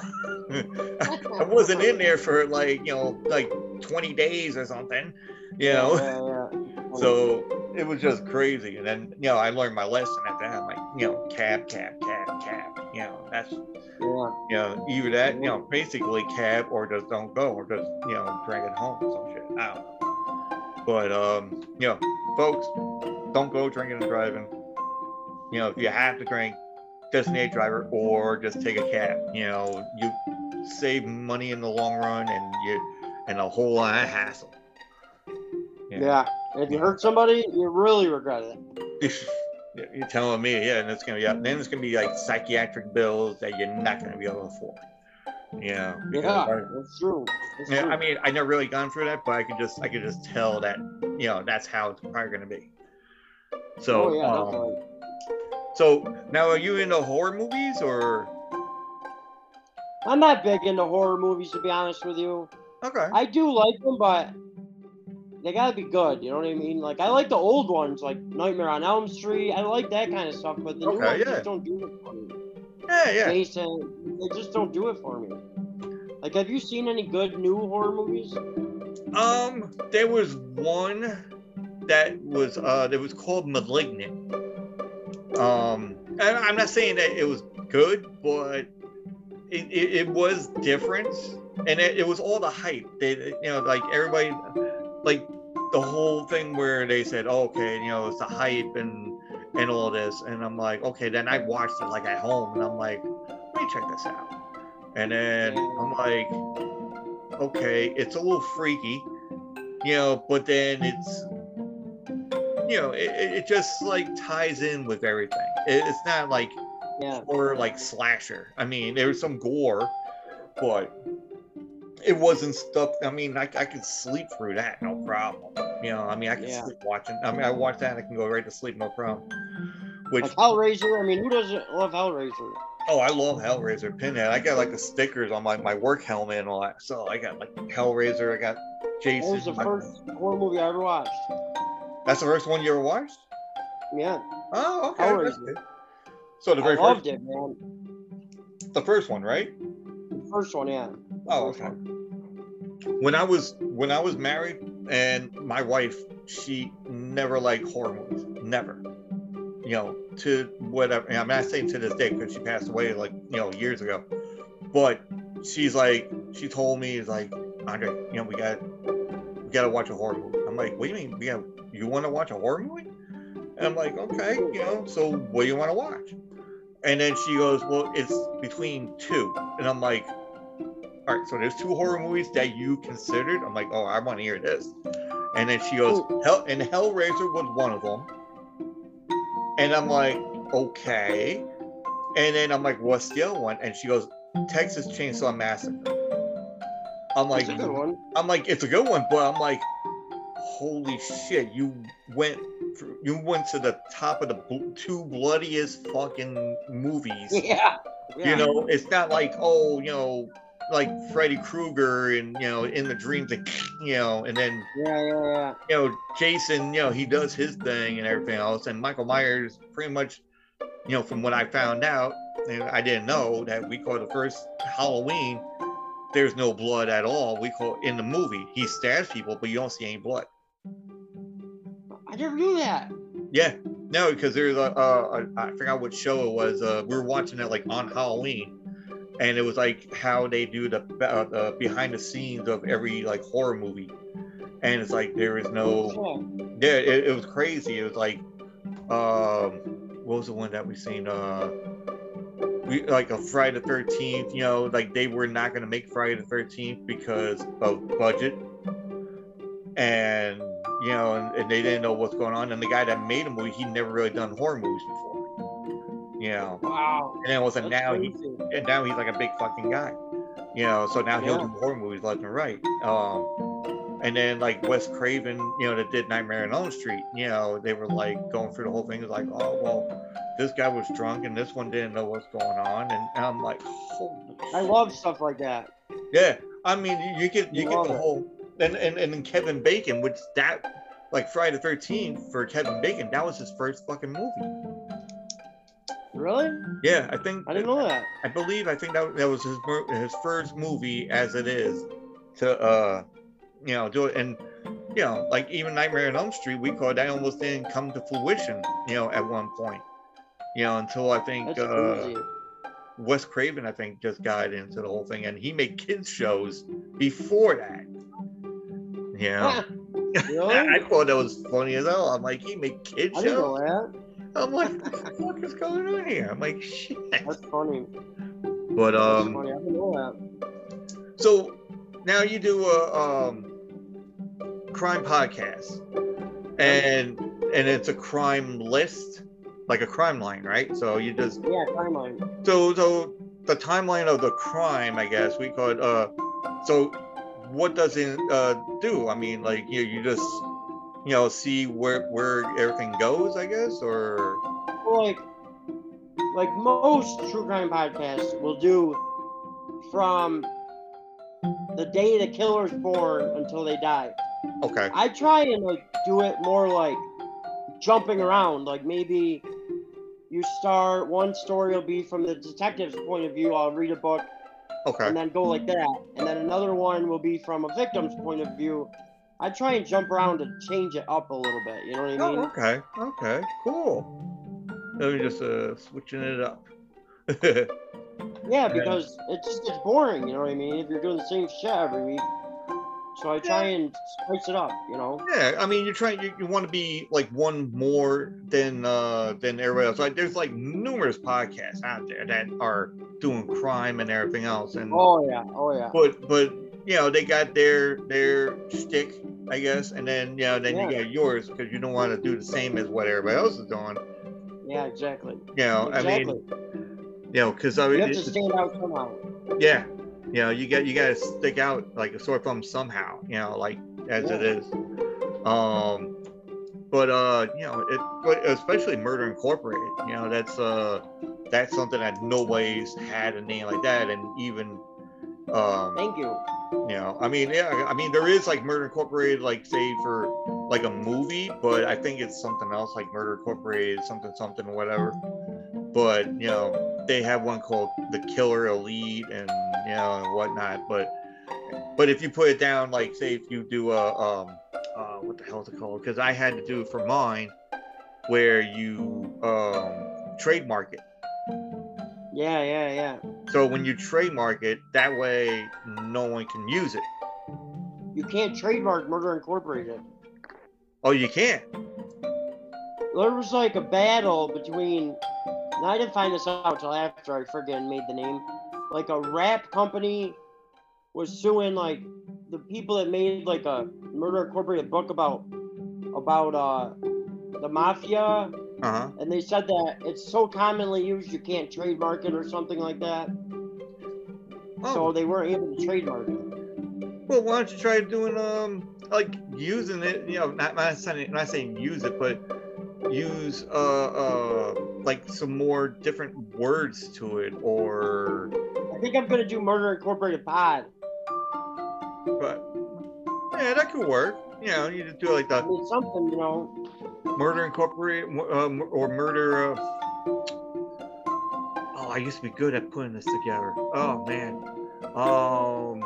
I wasn't in there for like, you know, like 20 days or something. You know, Yeah, yeah. so it was just crazy. And then, you know, I learned my lesson at that. Like, you know, cab, cab, cab, cab. You know, that's, yeah. you know, either that, you know, basically cab or just don't go or just, you know, drag it home or some shit. I don't know. But, um, you know, folks, don't go drinking and driving. You know, if you have to drink, designate driver or just take a cab. You know, you save money in the long run and you, and a whole lot of hassle. Yeah. And if you hurt somebody, you really regret it. You're telling me, yeah, and it's gonna be then it's gonna be like psychiatric bills that you're not gonna be able to afford. Yeah. Yeah, I- that's true. That's yeah, true. I mean, I never really gone through that, but I could just, I could just tell that, you know, that's how it's probably gonna be. So, oh yeah, um, definitely. so now are you into horror movies or? I'm not big into horror movies to be honest with you. Okay. I do like them, but they gotta be good. You know what I mean? Like I like the old ones, like Nightmare on Elm Street. I like that kind of stuff, but the new ones yeah. just don't do it Yeah, yeah. Jason, they just don't do it for me. Like, have you seen any good new horror movies? Um, there was one that was uh that was called Malignant. Um, and I'm not saying that it was good, but it, it, it was different, and it, it was all the hype. They, you know, like everybody, like the whole thing where they said, oh, okay, you know, it's the hype and and all this, and I'm like, okay, then I watched it like at home, and I'm like, let me check this out, and then I'm like, okay, it's a little freaky, you know, but then it's, you know, it, it just like ties in with everything. It, it's not like Yeah. or like slasher. I mean, there was some gore, but it wasn't stuff. I mean, I, I could sleep through that, no problem. You know, I mean, I can Yeah. sleep watching. I mean, I watch that, and I can go right to sleep, no problem. Which, Like Hellraiser. I mean, who doesn't love Hellraiser? oh, I love Hellraiser, Pinhead. I got like the stickers on my, my work helmet and all that. So I got like Hellraiser. I got Jason. was the I- first horror movie I ever watched. That's the first one you ever watched? Yeah, Oh, okay. Hellraiser. So the I very loved first, it, man. the first one, right? The first one, yeah. Oh, okay. when I was when I was married and my wife, she never liked horror movies. Never. You know, to whatever. I'm not saying to this day because she passed away like you know years ago, but she's like she told me like Andre, you know we got we got to watch a horror movie. I'm like, what do you mean? We got you want to watch a horror movie? And I'm like, okay, you know. So what do you want to watch? And then she goes, well, it's between two, and I'm like, all right, so there's two horror movies that you considered. I'm like, oh, I want to hear this. And then she goes, Hell, and Hellraiser was one of them. And I'm like, okay. And then I'm like, what's the other one? And she goes, Texas Chainsaw Massacre. I'm like, That's a good one. I'm like, it's a good one, but I'm like, holy shit, you went, through, you went to the top of the bl- two bloodiest fucking movies Yeah. yeah. you know it's not like oh you know like freddy krueger and you know in the dreams like, you know and then Yeah, yeah, yeah. you know jason you know he does his thing and everything else. And michael myers pretty much you know from what i found out and i didn't know that we call the first halloween there's no blood at all. We call in the movie he stabs people but you don't see any blood. I never knew that. yeah. No because there's a, a, a i forgot what show it was uh we were watching it like on halloween and it was like how they do the, uh, the behind the scenes of every like horror movie. And it's like there is no yeah it, it was crazy. It was like um what was the one that we seen? Uh we like a friday the 13th you know like they were not going to make friday the 13th because of budget. And you know and, and they didn't know what's going on. And the guy that made the movie he'd never really done horror movies before you know Wow. and then wasn't That's now he and now he's like a big fucking guy. You know, so now he'll do horror movies left and right. Um, and then like Wes Craven, you know, that did Nightmare on Elm Street. You know, they were like going through the whole thing. It was like, oh well, this guy was drunk and this one didn't know what's going on, and, and I'm like, holy. I love stuff like that. Yeah, I mean, you, you get you get the it. whole, and and and then Kevin Bacon, which that like Friday the Thirteenth for Kevin Bacon, that was his first fucking movie. Really? Yeah, I think I didn't know that. I believe I think that that was his his first movie as it is to uh you know do it and you know like even Nightmare on Elm Street we called that almost didn't come to fruition you know at one point you know until I think That's uh crazy. Wes Craven I think just got into the whole thing and he made kids shows before that you know really? I thought that was funny as hell I'm like he made kids shows. I'm like what the fuck is going on here I'm like shit That's funny. but That's um funny. I didn't know that. So now you do a um, crime podcast. and and it's a crime list, like a crime line, right? So you just Yeah, timeline. so so the timeline of the crime, I guess we call it. Uh, so what does it uh do? I mean, like you you just you know see where where everything goes, I guess, or like, like most true crime podcasts will do from the day the killer's born until they die. okay, I try and like do it more like jumping around. Like maybe you start one story will be from the detective's point of view. I'll read a book okay, and then go like that, and then another one will be from a victim's point of view. I try and jump around to change it up a little bit. You know what I mean? oh, okay, okay, cool. Let me just uh switching it up. Yeah, because it just gets boring, you know what I mean? If you're doing the same shit every week. So I try and spice it up, you know? Yeah, I mean, you're trying. You, you want to be like one more than uh than everybody else. Like, there's like numerous podcasts out there that are doing crime and everything else, and Oh yeah, oh yeah. but but you know they got their their shtick, I guess, and then you know then you got yours because you don't want to do the same as what everybody else is doing. Yeah, exactly. You know, I mean, you know, because I you mean, have to stand out somehow. yeah, you know, you got you got to stick out like a sore thumb somehow. You know, like as it Yeah. is. Um, but uh, you know, it but especially Murder Incorporated. You know, that's uh, that's something that nobody's had a name like that, and even um, Thank you. You know, I mean, yeah, I mean, there is like Murder Incorporated, like say for like a movie, but I think it's something else, like Murder Incorporated, something, something, whatever. But you know, they have one called The Killer Elite, and you know, and whatnot. But but if you put it down, like say if you do a um, uh, what the hell is it called? Because I had to do it for mine, where you um trademark it. Yeah, yeah, yeah. So when you trademark it, that way no one can use it. You can't trademark Murder Incorporated. Oh, you can't. There was like a battle between. And I didn't find this out until after I friggin' made the name. Like a rap company was suing like the people that made like a Murder Incorporated book about about uh the mafia, Uh huh. and they said that it's so commonly used you can't trademark it or something like that. Oh. So they weren't able to trademark it. well, why don't you try doing um like using it? You know, not not saying not saying use it, but use uh uh like some more different words to it, or I think I'm gonna do Murder Incorporated pod. but yeah, that could work. You know, you just do it like I mean something, you know. murder incorporated uh, or murder. Uh, oh, I used to be good at putting this together. Oh man. Um.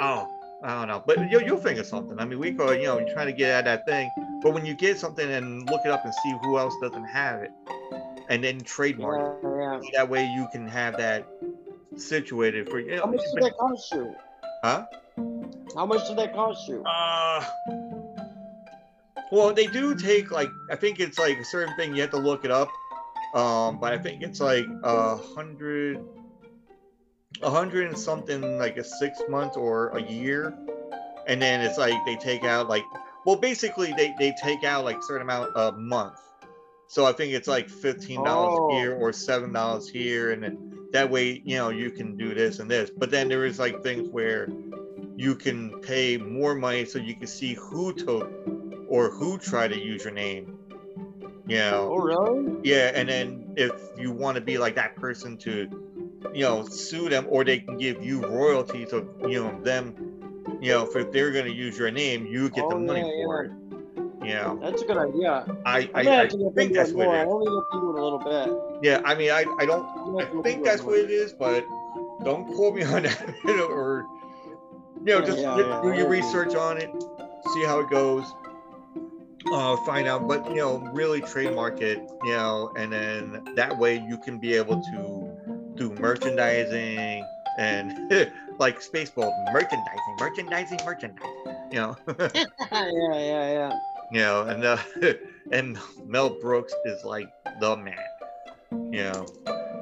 Oh, I don't know, but you, you'll think of something. I mean, we go, you know, you're trying to get at that thing, but when you get something and look it up and see who else doesn't have it, and then trademark Yeah, yeah. it, that way you can have that situated for you. How much did that cost you? Huh? How much did that cost you? Uh, well, they do take like I think it's like a certain thing you have to look it up. Um, but I think it's like a hundred, a hundred and something, like a six months or a year, and then it's like they take out like, well, basically they they take out like certain amount a month. So I think it's like fifteen dollars Oh. here or seven dollars here, and then that way you know you can do this and this. But then there is like things where you can pay more money so you can see who took or who tried to use your name. You know, Oh, really? yeah, and then if you want to be like that person to, you know, sue them, or they can give you royalties of you know them, you know, if they're going to use your name, you get the Oh, money yeah, for yeah. it. You know, That's a good idea. I I, I think that's what more. I it is. only looked into it a little bit. Yeah, I mean, I I don't I look think that's what it is, but don't quote me on that. or you know, just yeah, do yeah, do your research on it, see how it goes. Uh, find out, but you know, really trademark it, you know, and then that way you can be able to do merchandising and like Spaceball merchandising, merchandising, merchandising, you know, yeah, yeah, yeah. you know, and uh, and Mel Brooks is like the man, you know.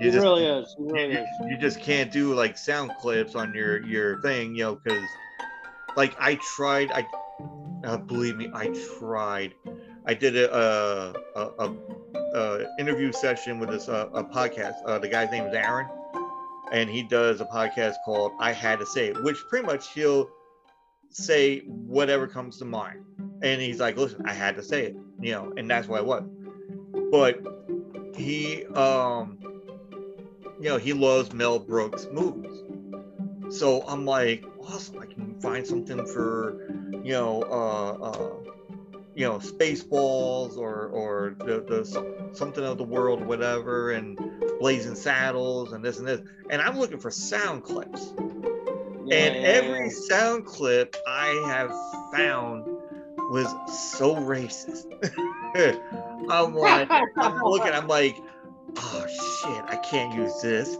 He really is. You, really you- is. you just can't do like sound clips on your your thing you know because like i tried i uh, believe me, I tried. I did a a, a, a, a interview session with this uh, a podcast. Uh, the guy's name is Aaron, and he does a podcast called "I Had to Say It," which pretty much he'll say whatever comes to mind. And he's like, "Listen, I had to say it," you know, and that's what I was. But he, um, you know, he loves Mel Brooks movies. So I'm like, awesome! I can find something for, you know, uh, uh, you know, Spaceballs or or the the something of the world, whatever, and Blazing Saddles and this and this. And I'm looking for sound clips. Yeah, and every sound clip I have found was so racist. I'm like, I'm looking, I'm like, oh shit, I can't use this.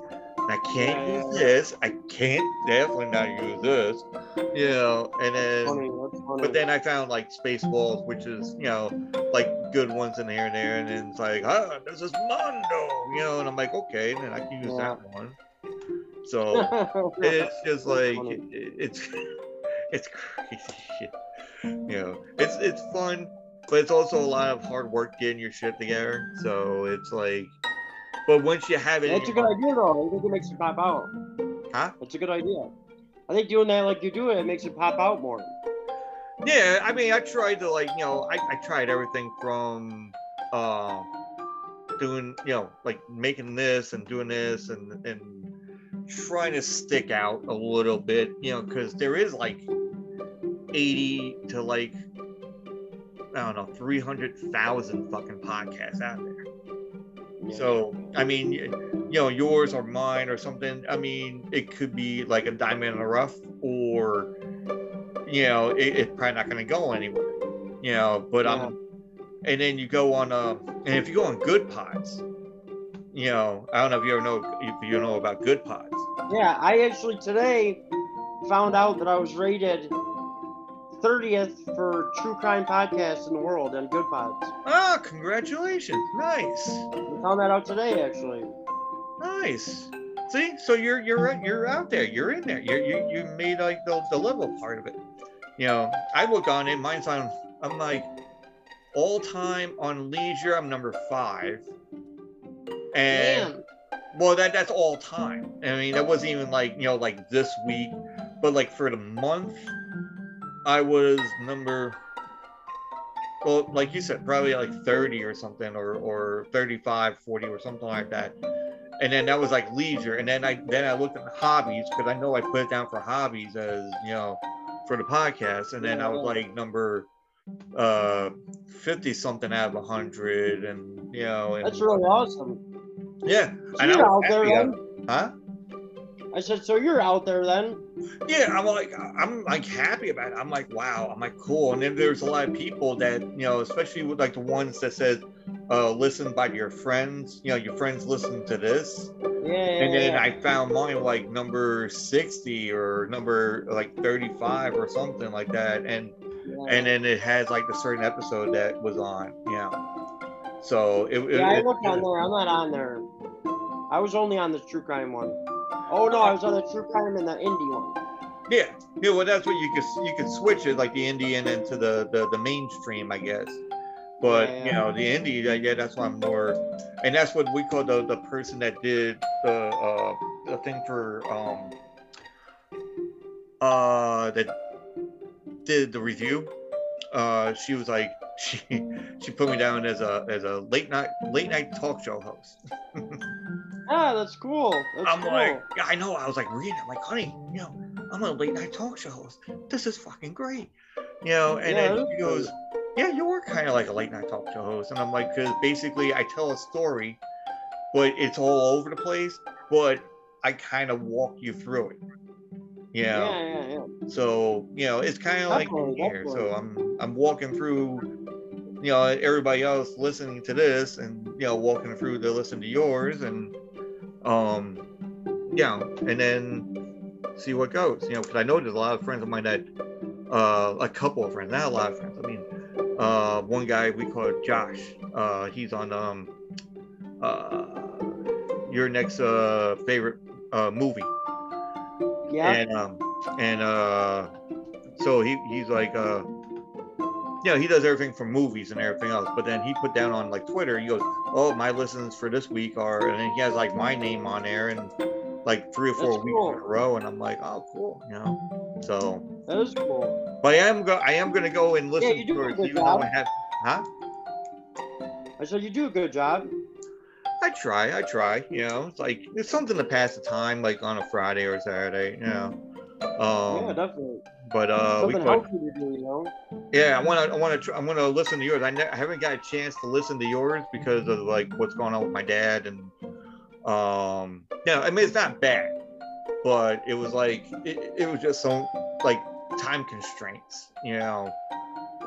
I can't Yeah, use yeah, this. I can't definitely not use this. You know, and then Funny, funny. but then I found like space Spaceballs, which is, you know, like good ones in here and there. And then it's like, ah, this is Mondo, you know, and I'm like, okay, then I can use Yeah. that one. So it's just like it- it's it's crazy shit. You know, it's it's fun, but it's also a lot of hard work getting your shit together. So it's like, but once you have it, That's a good idea, though. I think it makes it pop out. Huh? That's a good idea. I think doing that like you do it, it makes it pop out more. Yeah, I mean, I tried to like, you know, I, I tried everything from uh, doing, you know, like making this and doing this and and trying to stick out a little bit, you know, because there is like eighty to like I don't know, three hundred thousand fucking podcasts out there. Yeah. So I mean, you know, yours or mine or something. I mean, it could be like a diamond in the rough, or you know, it, it's probably not going to go anywhere. You know, but Yeah. I'm, and then you go on, uh, and if you go on Good Pods, you know, I don't know if you ever know if you know about Good Pods. Yeah, I actually today found out that I was rated 30th for true crime Podcast in the world on Good Pods. Ah, congratulations! Nice, We found that out today, actually. nice. See, so you're you're you're out there. You're in there. You you you made like the the level part of it. You know, I look on it. Mine's on. I'm like all time on leisure. I'm number five. And Damn. well, that that's all time. I mean, that wasn't even like you know like this week, but like for the month, I was number. Well, like you said, probably like 30 or something, or or 35, 40 or something like that. And then that was like leisure. And then I then I looked at the hobbies because I know I put it down for hobbies as you know for the podcast. And then I was like number uh 50 something out of 100 and you know and That's really awesome. yeah So I was out there happy then? of- huh I said, so you're out there then? yeah i'm like i'm like happy about it i'm like wow i'm like cool and then there's a lot of people that you know especially with like the ones that said uh listen by your friends you know your friends listen to this Yeah. and then yeah. i found mine like number 60 or number like 35 or something like that and yeah. and then it has like the certain episode that was on yeah so it, it- yeah, I it- looked on there. I'm not on there. I was only on the true crime one. Oh no, I was on the true crime and the indie one. Yeah, yeah. Well, that's what you could you could switch it like the Indian into the the, the mainstream, I guess. But Yeah, you know, the indie, yeah, that's why I'm more, and that's what we call the the person that did the uh the thing for um uh that did the review. Uh, she was like she she put me down as a as a late night late night talk show host. Ah, that's cool. That's I'm cool. like, yeah, I know. I was like reading. I'm like, honey, you know, I'm a late night talk show host. This is fucking great, you know. And Yeah, then she goes, yeah, you were kind of like a late night talk show host. And I'm like, because basically I tell a story, but it's all over the place. But I kind of walk you through it. You know? yeah, yeah, yeah. So you know, it's kind of like here. So. I'm I'm walking through, you know, everybody else listening to this, and you know, walking through to listen to yours, and um, yeah, and then see what goes. You know, because I know there's a lot of friends of mine that, uh, a couple of friends, not a lot of friends. I mean, uh, one guy we call Josh. Uh, he's on um, uh, your next uh favorite uh movie Yeah. and um and uh so he he's like uh you know, he does everything from movies and everything else. But then he put down on like Twitter, he goes, "Oh, my listens for this week are," and then he has like my name on there and like three or four That's weeks cool. in a row, and I'm like, "Oh, cool," you know. So, That is cool. but I am go, I am gonna go and listen you do to it, even though I job. have, huh? I said you do a good job. I try, I try. You know, it's like it's something to pass the time, like on a Friday or Saturday. You know. Um, yeah, definitely. but uh, we could, to do, you know. yeah, I want to, I want to, I want to listen to yours. I, ne- I haven't got a chance to listen to yours because of like what's going on with my dad and, um, yeah, I mean it's not bad, but it was like it, it was just so like time constraints. You know,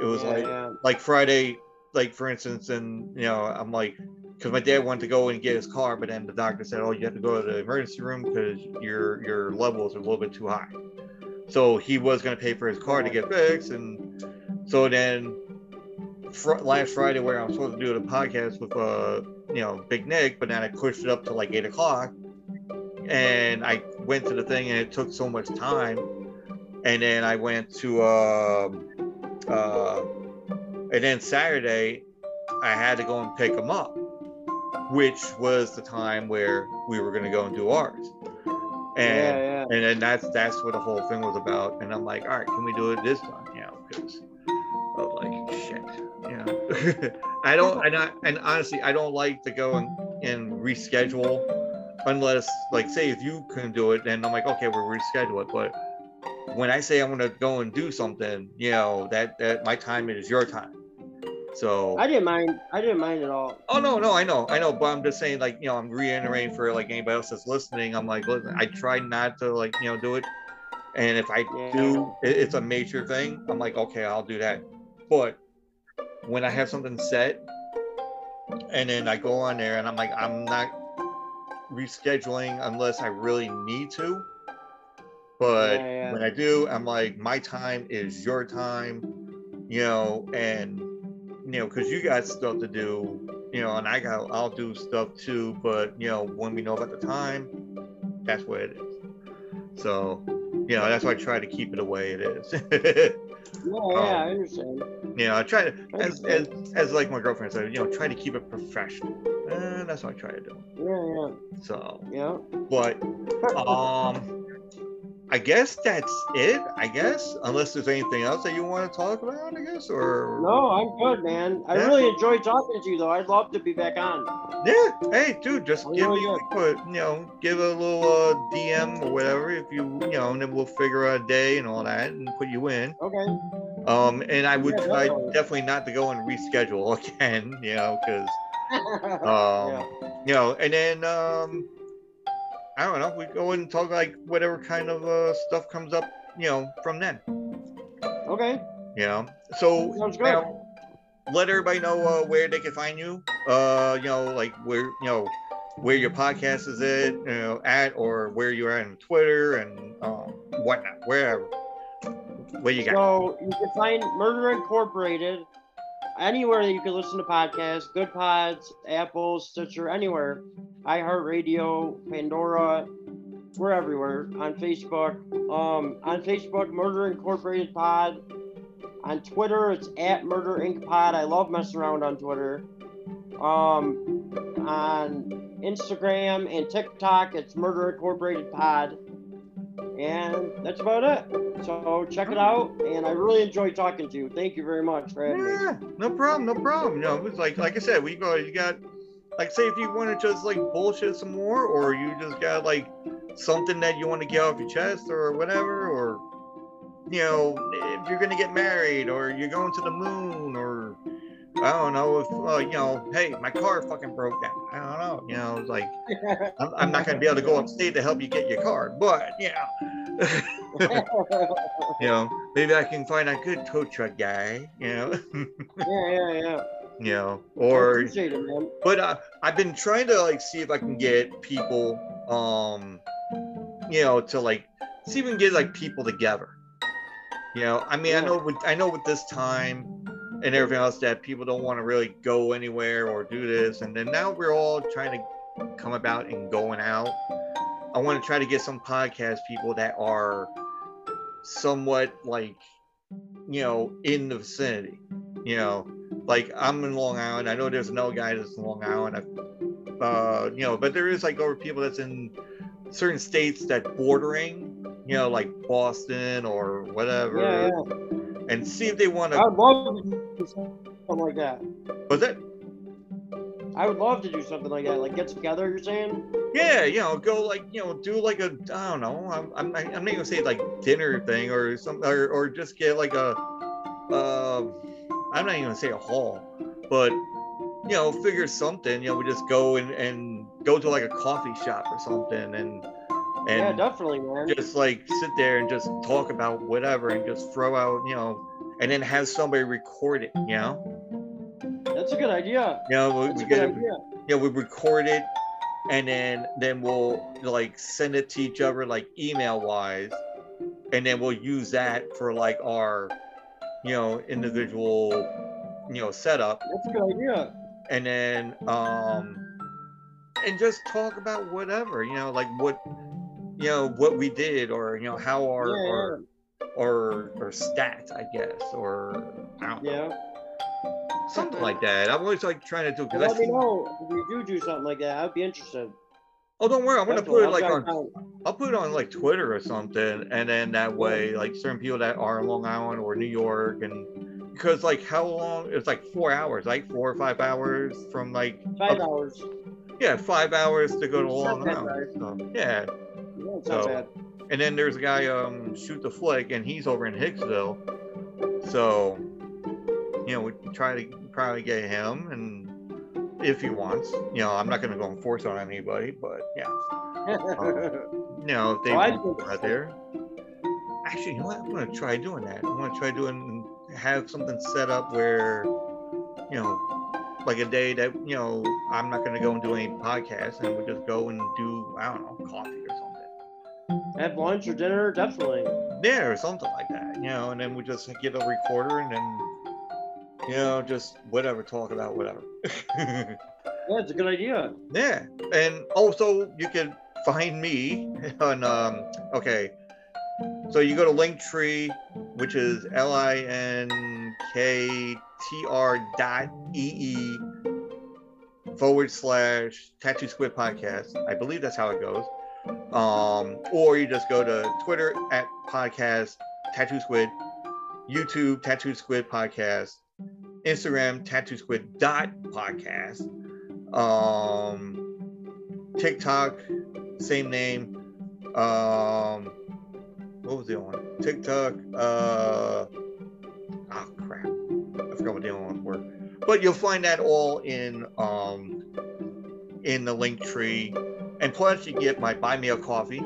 it was yeah, like yeah. like Friday, like for instance, and you know, I'm like, because my dad wanted to go and get his car, but then the doctor said, "Oh, you have to go to the emergency room because your your levels are a little bit too high." So he was going to pay for his car to get fixed, and so then fr- last Friday, where I'm supposed to do the podcast with uh, you know, Big Nick, but then I pushed it up to like eight o'clock, and I went to the thing, and it took so much time, and then I went to um uh, and then Saturday, I had to go and pick them up, which was the time where we were going to go and do ours. And yeah, yeah. and then that's that's what the whole thing was about. And I'm like, all right, can we do it this time? Yeah, because I was like, shit, yeah. I don't, and I, and honestly, I don't like to go and, and reschedule unless, like, say if you can do it, then I'm like, okay, we'll reschedule it. But when I say I'm gonna go and do something, you know, that that my time is your time. So I didn't mind. I didn't mind at all. Oh no, no, I know, I know, but I'm just saying, like, you know, I'm reiterating for like anybody else that's listening. I'm like, listen, I try not to like, you know, do it, and if I Yeah. do, it, it's a major thing. I'm like, okay, I'll do that. But when I have something set, and then I go on there, and I'm like, I'm not rescheduling unless I really need to. But Yeah, yeah. when I do, I'm like, my time is your time, you know, and you know, because you got stuff to do, you know, and I got, I'll do stuff too. But you know, when we know about the time, that's what it is. So, you know, that's why I try to keep it the way it is. Yeah, yeah, I understand. you know, I try to, I as, as, as like my girlfriend said, you know, try to keep it professional. And that's what I try to do. Yeah, yeah, So, yeah, but um I guess that's it, I guess. Unless there's anything else that you want to talk about, I guess, or No, I'm good, man. I Yeah. really enjoyed talking to you, though. I'd love to be back on. yeah, hey dude, just Oh, give me yeah, input, you know, give a little uh DM or whatever if you you know, and then we'll figure out a day and all that and put you in. Okay. Um and I would Yeah, try definitely. definitely not to go and reschedule again, you know, because um, um you know and then um i don't know we go and talk like whatever kind of uh stuff comes up you know from then Okay. you know so Sounds good. let everybody know uh, where they can find you uh you know like where you know where your podcast is at you know at or where you are on twitter and um whatnot wherever where you got So you can find Murder Incorporated anywhere that you can listen to podcasts, Good Pods, Apple, Stitcher, anywhere. iHeartRadio, Pandora, we're everywhere. On Facebook, um, on Facebook, Murder Incorporated Pod. On Twitter, it's at Murder Inc Pod. I love messing around on Twitter. Um, on Instagram and TikTok, it's Murder Incorporated Pod. And that's about it. So check it out. And I really enjoyed talking to you. Thank you very much for having me. Yeah, no problem, no problem. Know, it's like like I said, we go. You got like say if you want to just like bullshit some more, or you just got like something that you want to get off your chest, or whatever, or you know, if you're gonna get married, or you're going to the moon, or I don't know if uh, you know, hey, my car fucking broke down. I don't know. You know, it's like I'm, I'm not gonna be able to go upstate to help you get your car, but you know. you know, maybe I can find a good tow truck guy, you know. yeah, yeah, yeah. you know, or it, but uh, I've been trying to like see if I can get people, um, you know, to like see if we can get like people together. You know, I mean, I know with I know with this time and everything else that people don't want to really go anywhere or do this, and then now we're all trying to come about and going out. I want to try to get some podcast people that are somewhat like, you know, in the vicinity You know, like I'm in Long Island. I know there's no guy that's in Long Island. I, uh, you know, but there is like over people that's in certain states that bordering, you know, like Boston or whatever, Yeah, yeah. And see if they want to. I would love to do something like that. Was it? I would love to do something like that. Like get together. You're saying? Yeah, you know, go like you know, do like a I don't know. I'm I'm, not- I'm not gonna say like dinner thing or something, or, or just get like a. Uh, I'm not even gonna say a hall, but you know, figure something. You know, we just go and and go to like a coffee shop or something, and yeah, definitely, man. just like sit there and just talk about whatever, and just throw out, you know, and then have somebody record it. You know, That's a good idea. you know, we, That's we a get good idea. yeah, we record it and then then we'll like send it to each other like email wise and then we'll use that for like our you know individual you know setup That's a good idea. and then um and just talk about whatever you know like what you know what we did or you know how our Yeah, our, our our stats i guess or i Yeah. something like that i'm always like trying to do Well, because let me know if you do do something like that. I'd be interested. oh don't worry i'm gonna put it like on I'll put it on like Twitter or something, and then that way, like certain people that are in Long Island or New York, and because like how long? It's like four hours, like four or five hours from like. Five up- hours. yeah, five hours to go to Long Island. So, yeah, Yeah, So- and then there's a guy um shoot the flick, and he's over in Hicksville, so you know we try to probably get him, and if he wants, you know, I'm not gonna go and force on anybody, but yeah. you know, if they Oh, want think to go so. out there. Actually, you know what? I'm gonna try doing that. I'm gonna try doing have something set up where, you know, like a day that you know I'm not gonna go and do any podcasts, and we just go and do I don't know coffee. Have lunch or dinner, definitely. Yeah, or something like that. You know, and then we just get a recorder and then, you know, just whatever, talk about whatever. Yeah, it's a good idea. Yeah, and also you can find me on um okay. So you go to Linktree, which is L I N K T R dot E E forward slash Tattoo Squid Podcast. I believe that's how it goes. Um, or you just go to Twitter at podcast Tattoo Squid, YouTube Tattoo Squid Podcast, Instagram Tattoo Squid dot podcast um TikTok, same name. Um what was the other one? TikTok, uh oh crap. I forgot what the other ones were. But you'll find that all in um in the link tree. And plus you get my buy me a coffee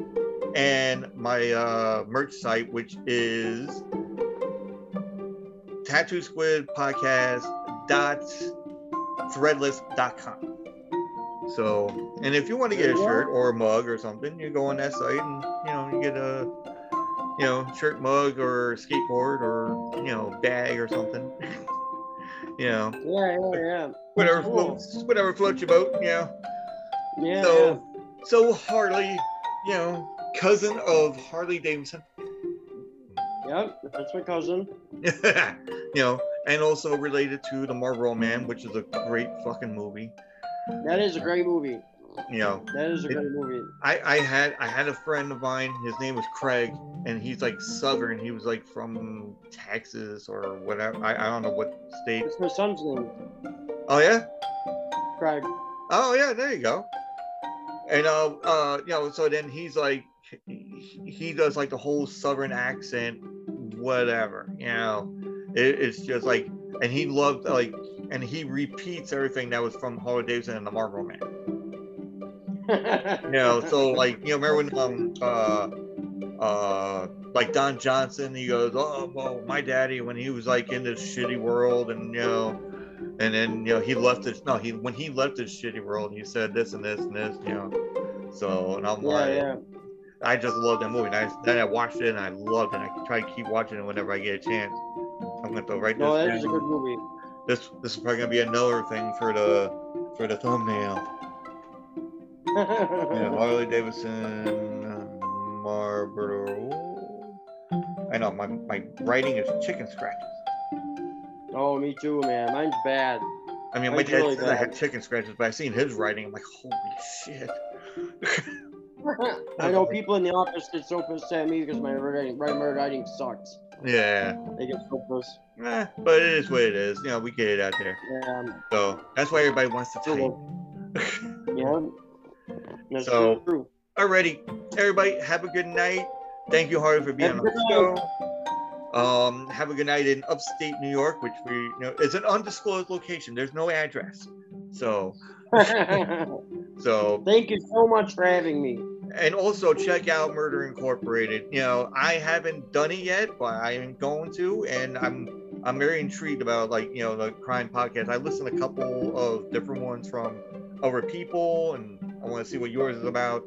and my uh merch site, which is tattoo squid podcast dot threadless.com. So, and if you want to get a shirt or a mug or something, you go on that site and you know you get a you know shirt, mug, or skateboard or you know bag or something. you know Yeah, yeah, yeah. whatever Cool. floats whatever floats your boat. You know. Yeah, So so Harley, you know, cousin of Harley Davidson. Yep, that's my cousin. you know, and also related to the Marlboro Man, which is a great fucking movie. That is a great movie. You know, That is a It- great movie. I, I had I had a friend of mine. His name was Craig, and he's like Southern. He was like from Texas or whatever. I, I don't know what state. It's my son's name, Oh yeah. Craig. Oh yeah. There you go. And uh, uh, you know, so then he's like, he, does like the whole Southern accent, whatever. You know, it, it's just like, and he loved like, and he repeats everything that was from Harley Davidson and the Marlboro Man. you know so like you know remember when um uh uh like don johnson he goes oh well my daddy when he was like in this shitty world and you know and then you know he left this no he when he left this shitty world he said this and this and this you know so and i'm yeah, like yeah. i just love that movie and I, then i watched it and i loved it and i try to keep watching it whenever i get a chance i'm gonna write No, this that is a good movie. this this is probably gonna be another thing for the for the thumbnail yeah, Harley Davidson, uh, Marlboro. I know my, my writing is chicken scratches. Oh, me too, man. Mine's bad. I mean, my dad really I had chicken scratches, but I seen his writing. I'm like, holy shit. I know people in the office get so pissed at me because my writing, my writing sucks. yeah, They get so pissed. eh, but it is what it is. You know, we get it out there. Yeah, So that's why everybody wants to type. yeah. That's So- true. Alrighty, everybody, have a good night. Thank you, Harley, for being on the show. Um, have a good night in upstate New York, which we you know is an undisclosed location. There's no address. So, so, Thank you so much for having me. and also check out Murder Incorporated. You know, I haven't done it yet, but I am going to, and I'm I'm very intrigued about like you know the crime podcast. I listened to a couple of different ones from other people, and I want to see what yours is about.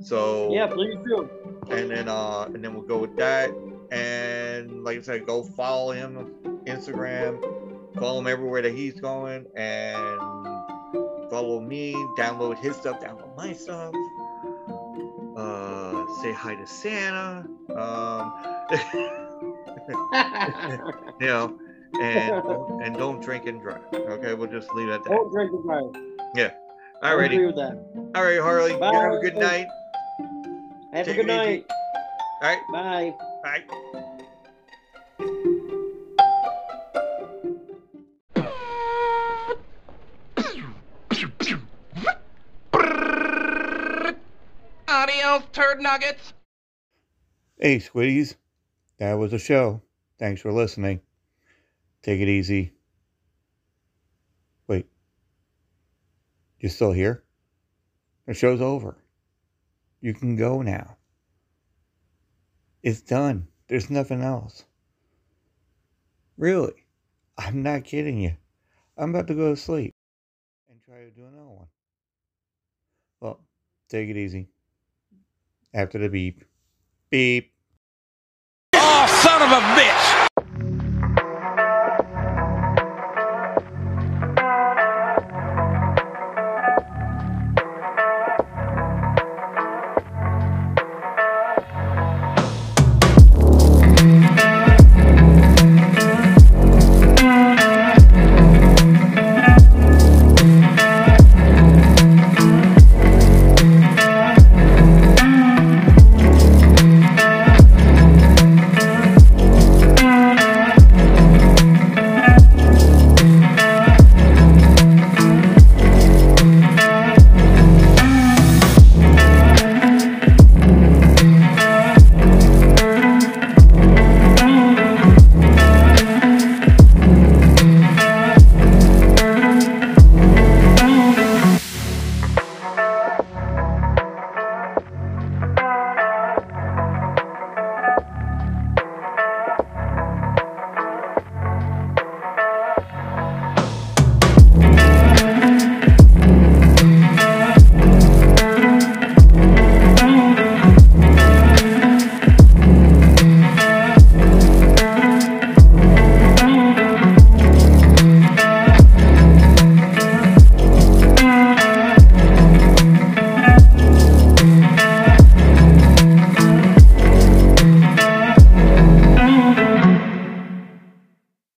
So Yeah, please do. and then uh and then we'll go with that and like i said go follow him on instagram follow him everywhere that he's going and follow me download his stuff download my stuff uh say hi to santa um you know and and don't drink and drive okay we'll just leave it at that Don't drink and drive. Yeah. All right. I agree alrighty with that. all right harley you have a good night Have Take a good night. all right Bye. Bye Adios, turd nuggets. Hey, Squiddies. That was the show. Thanks for listening. Take it easy. Wait. You still here? The show's over. You can go now. It's done. There's nothing else. Really? I'm not kidding you. I'm about to go to sleep and try to do another one. Well, take it easy. After the beep. Beep. Oh, son of a bitch!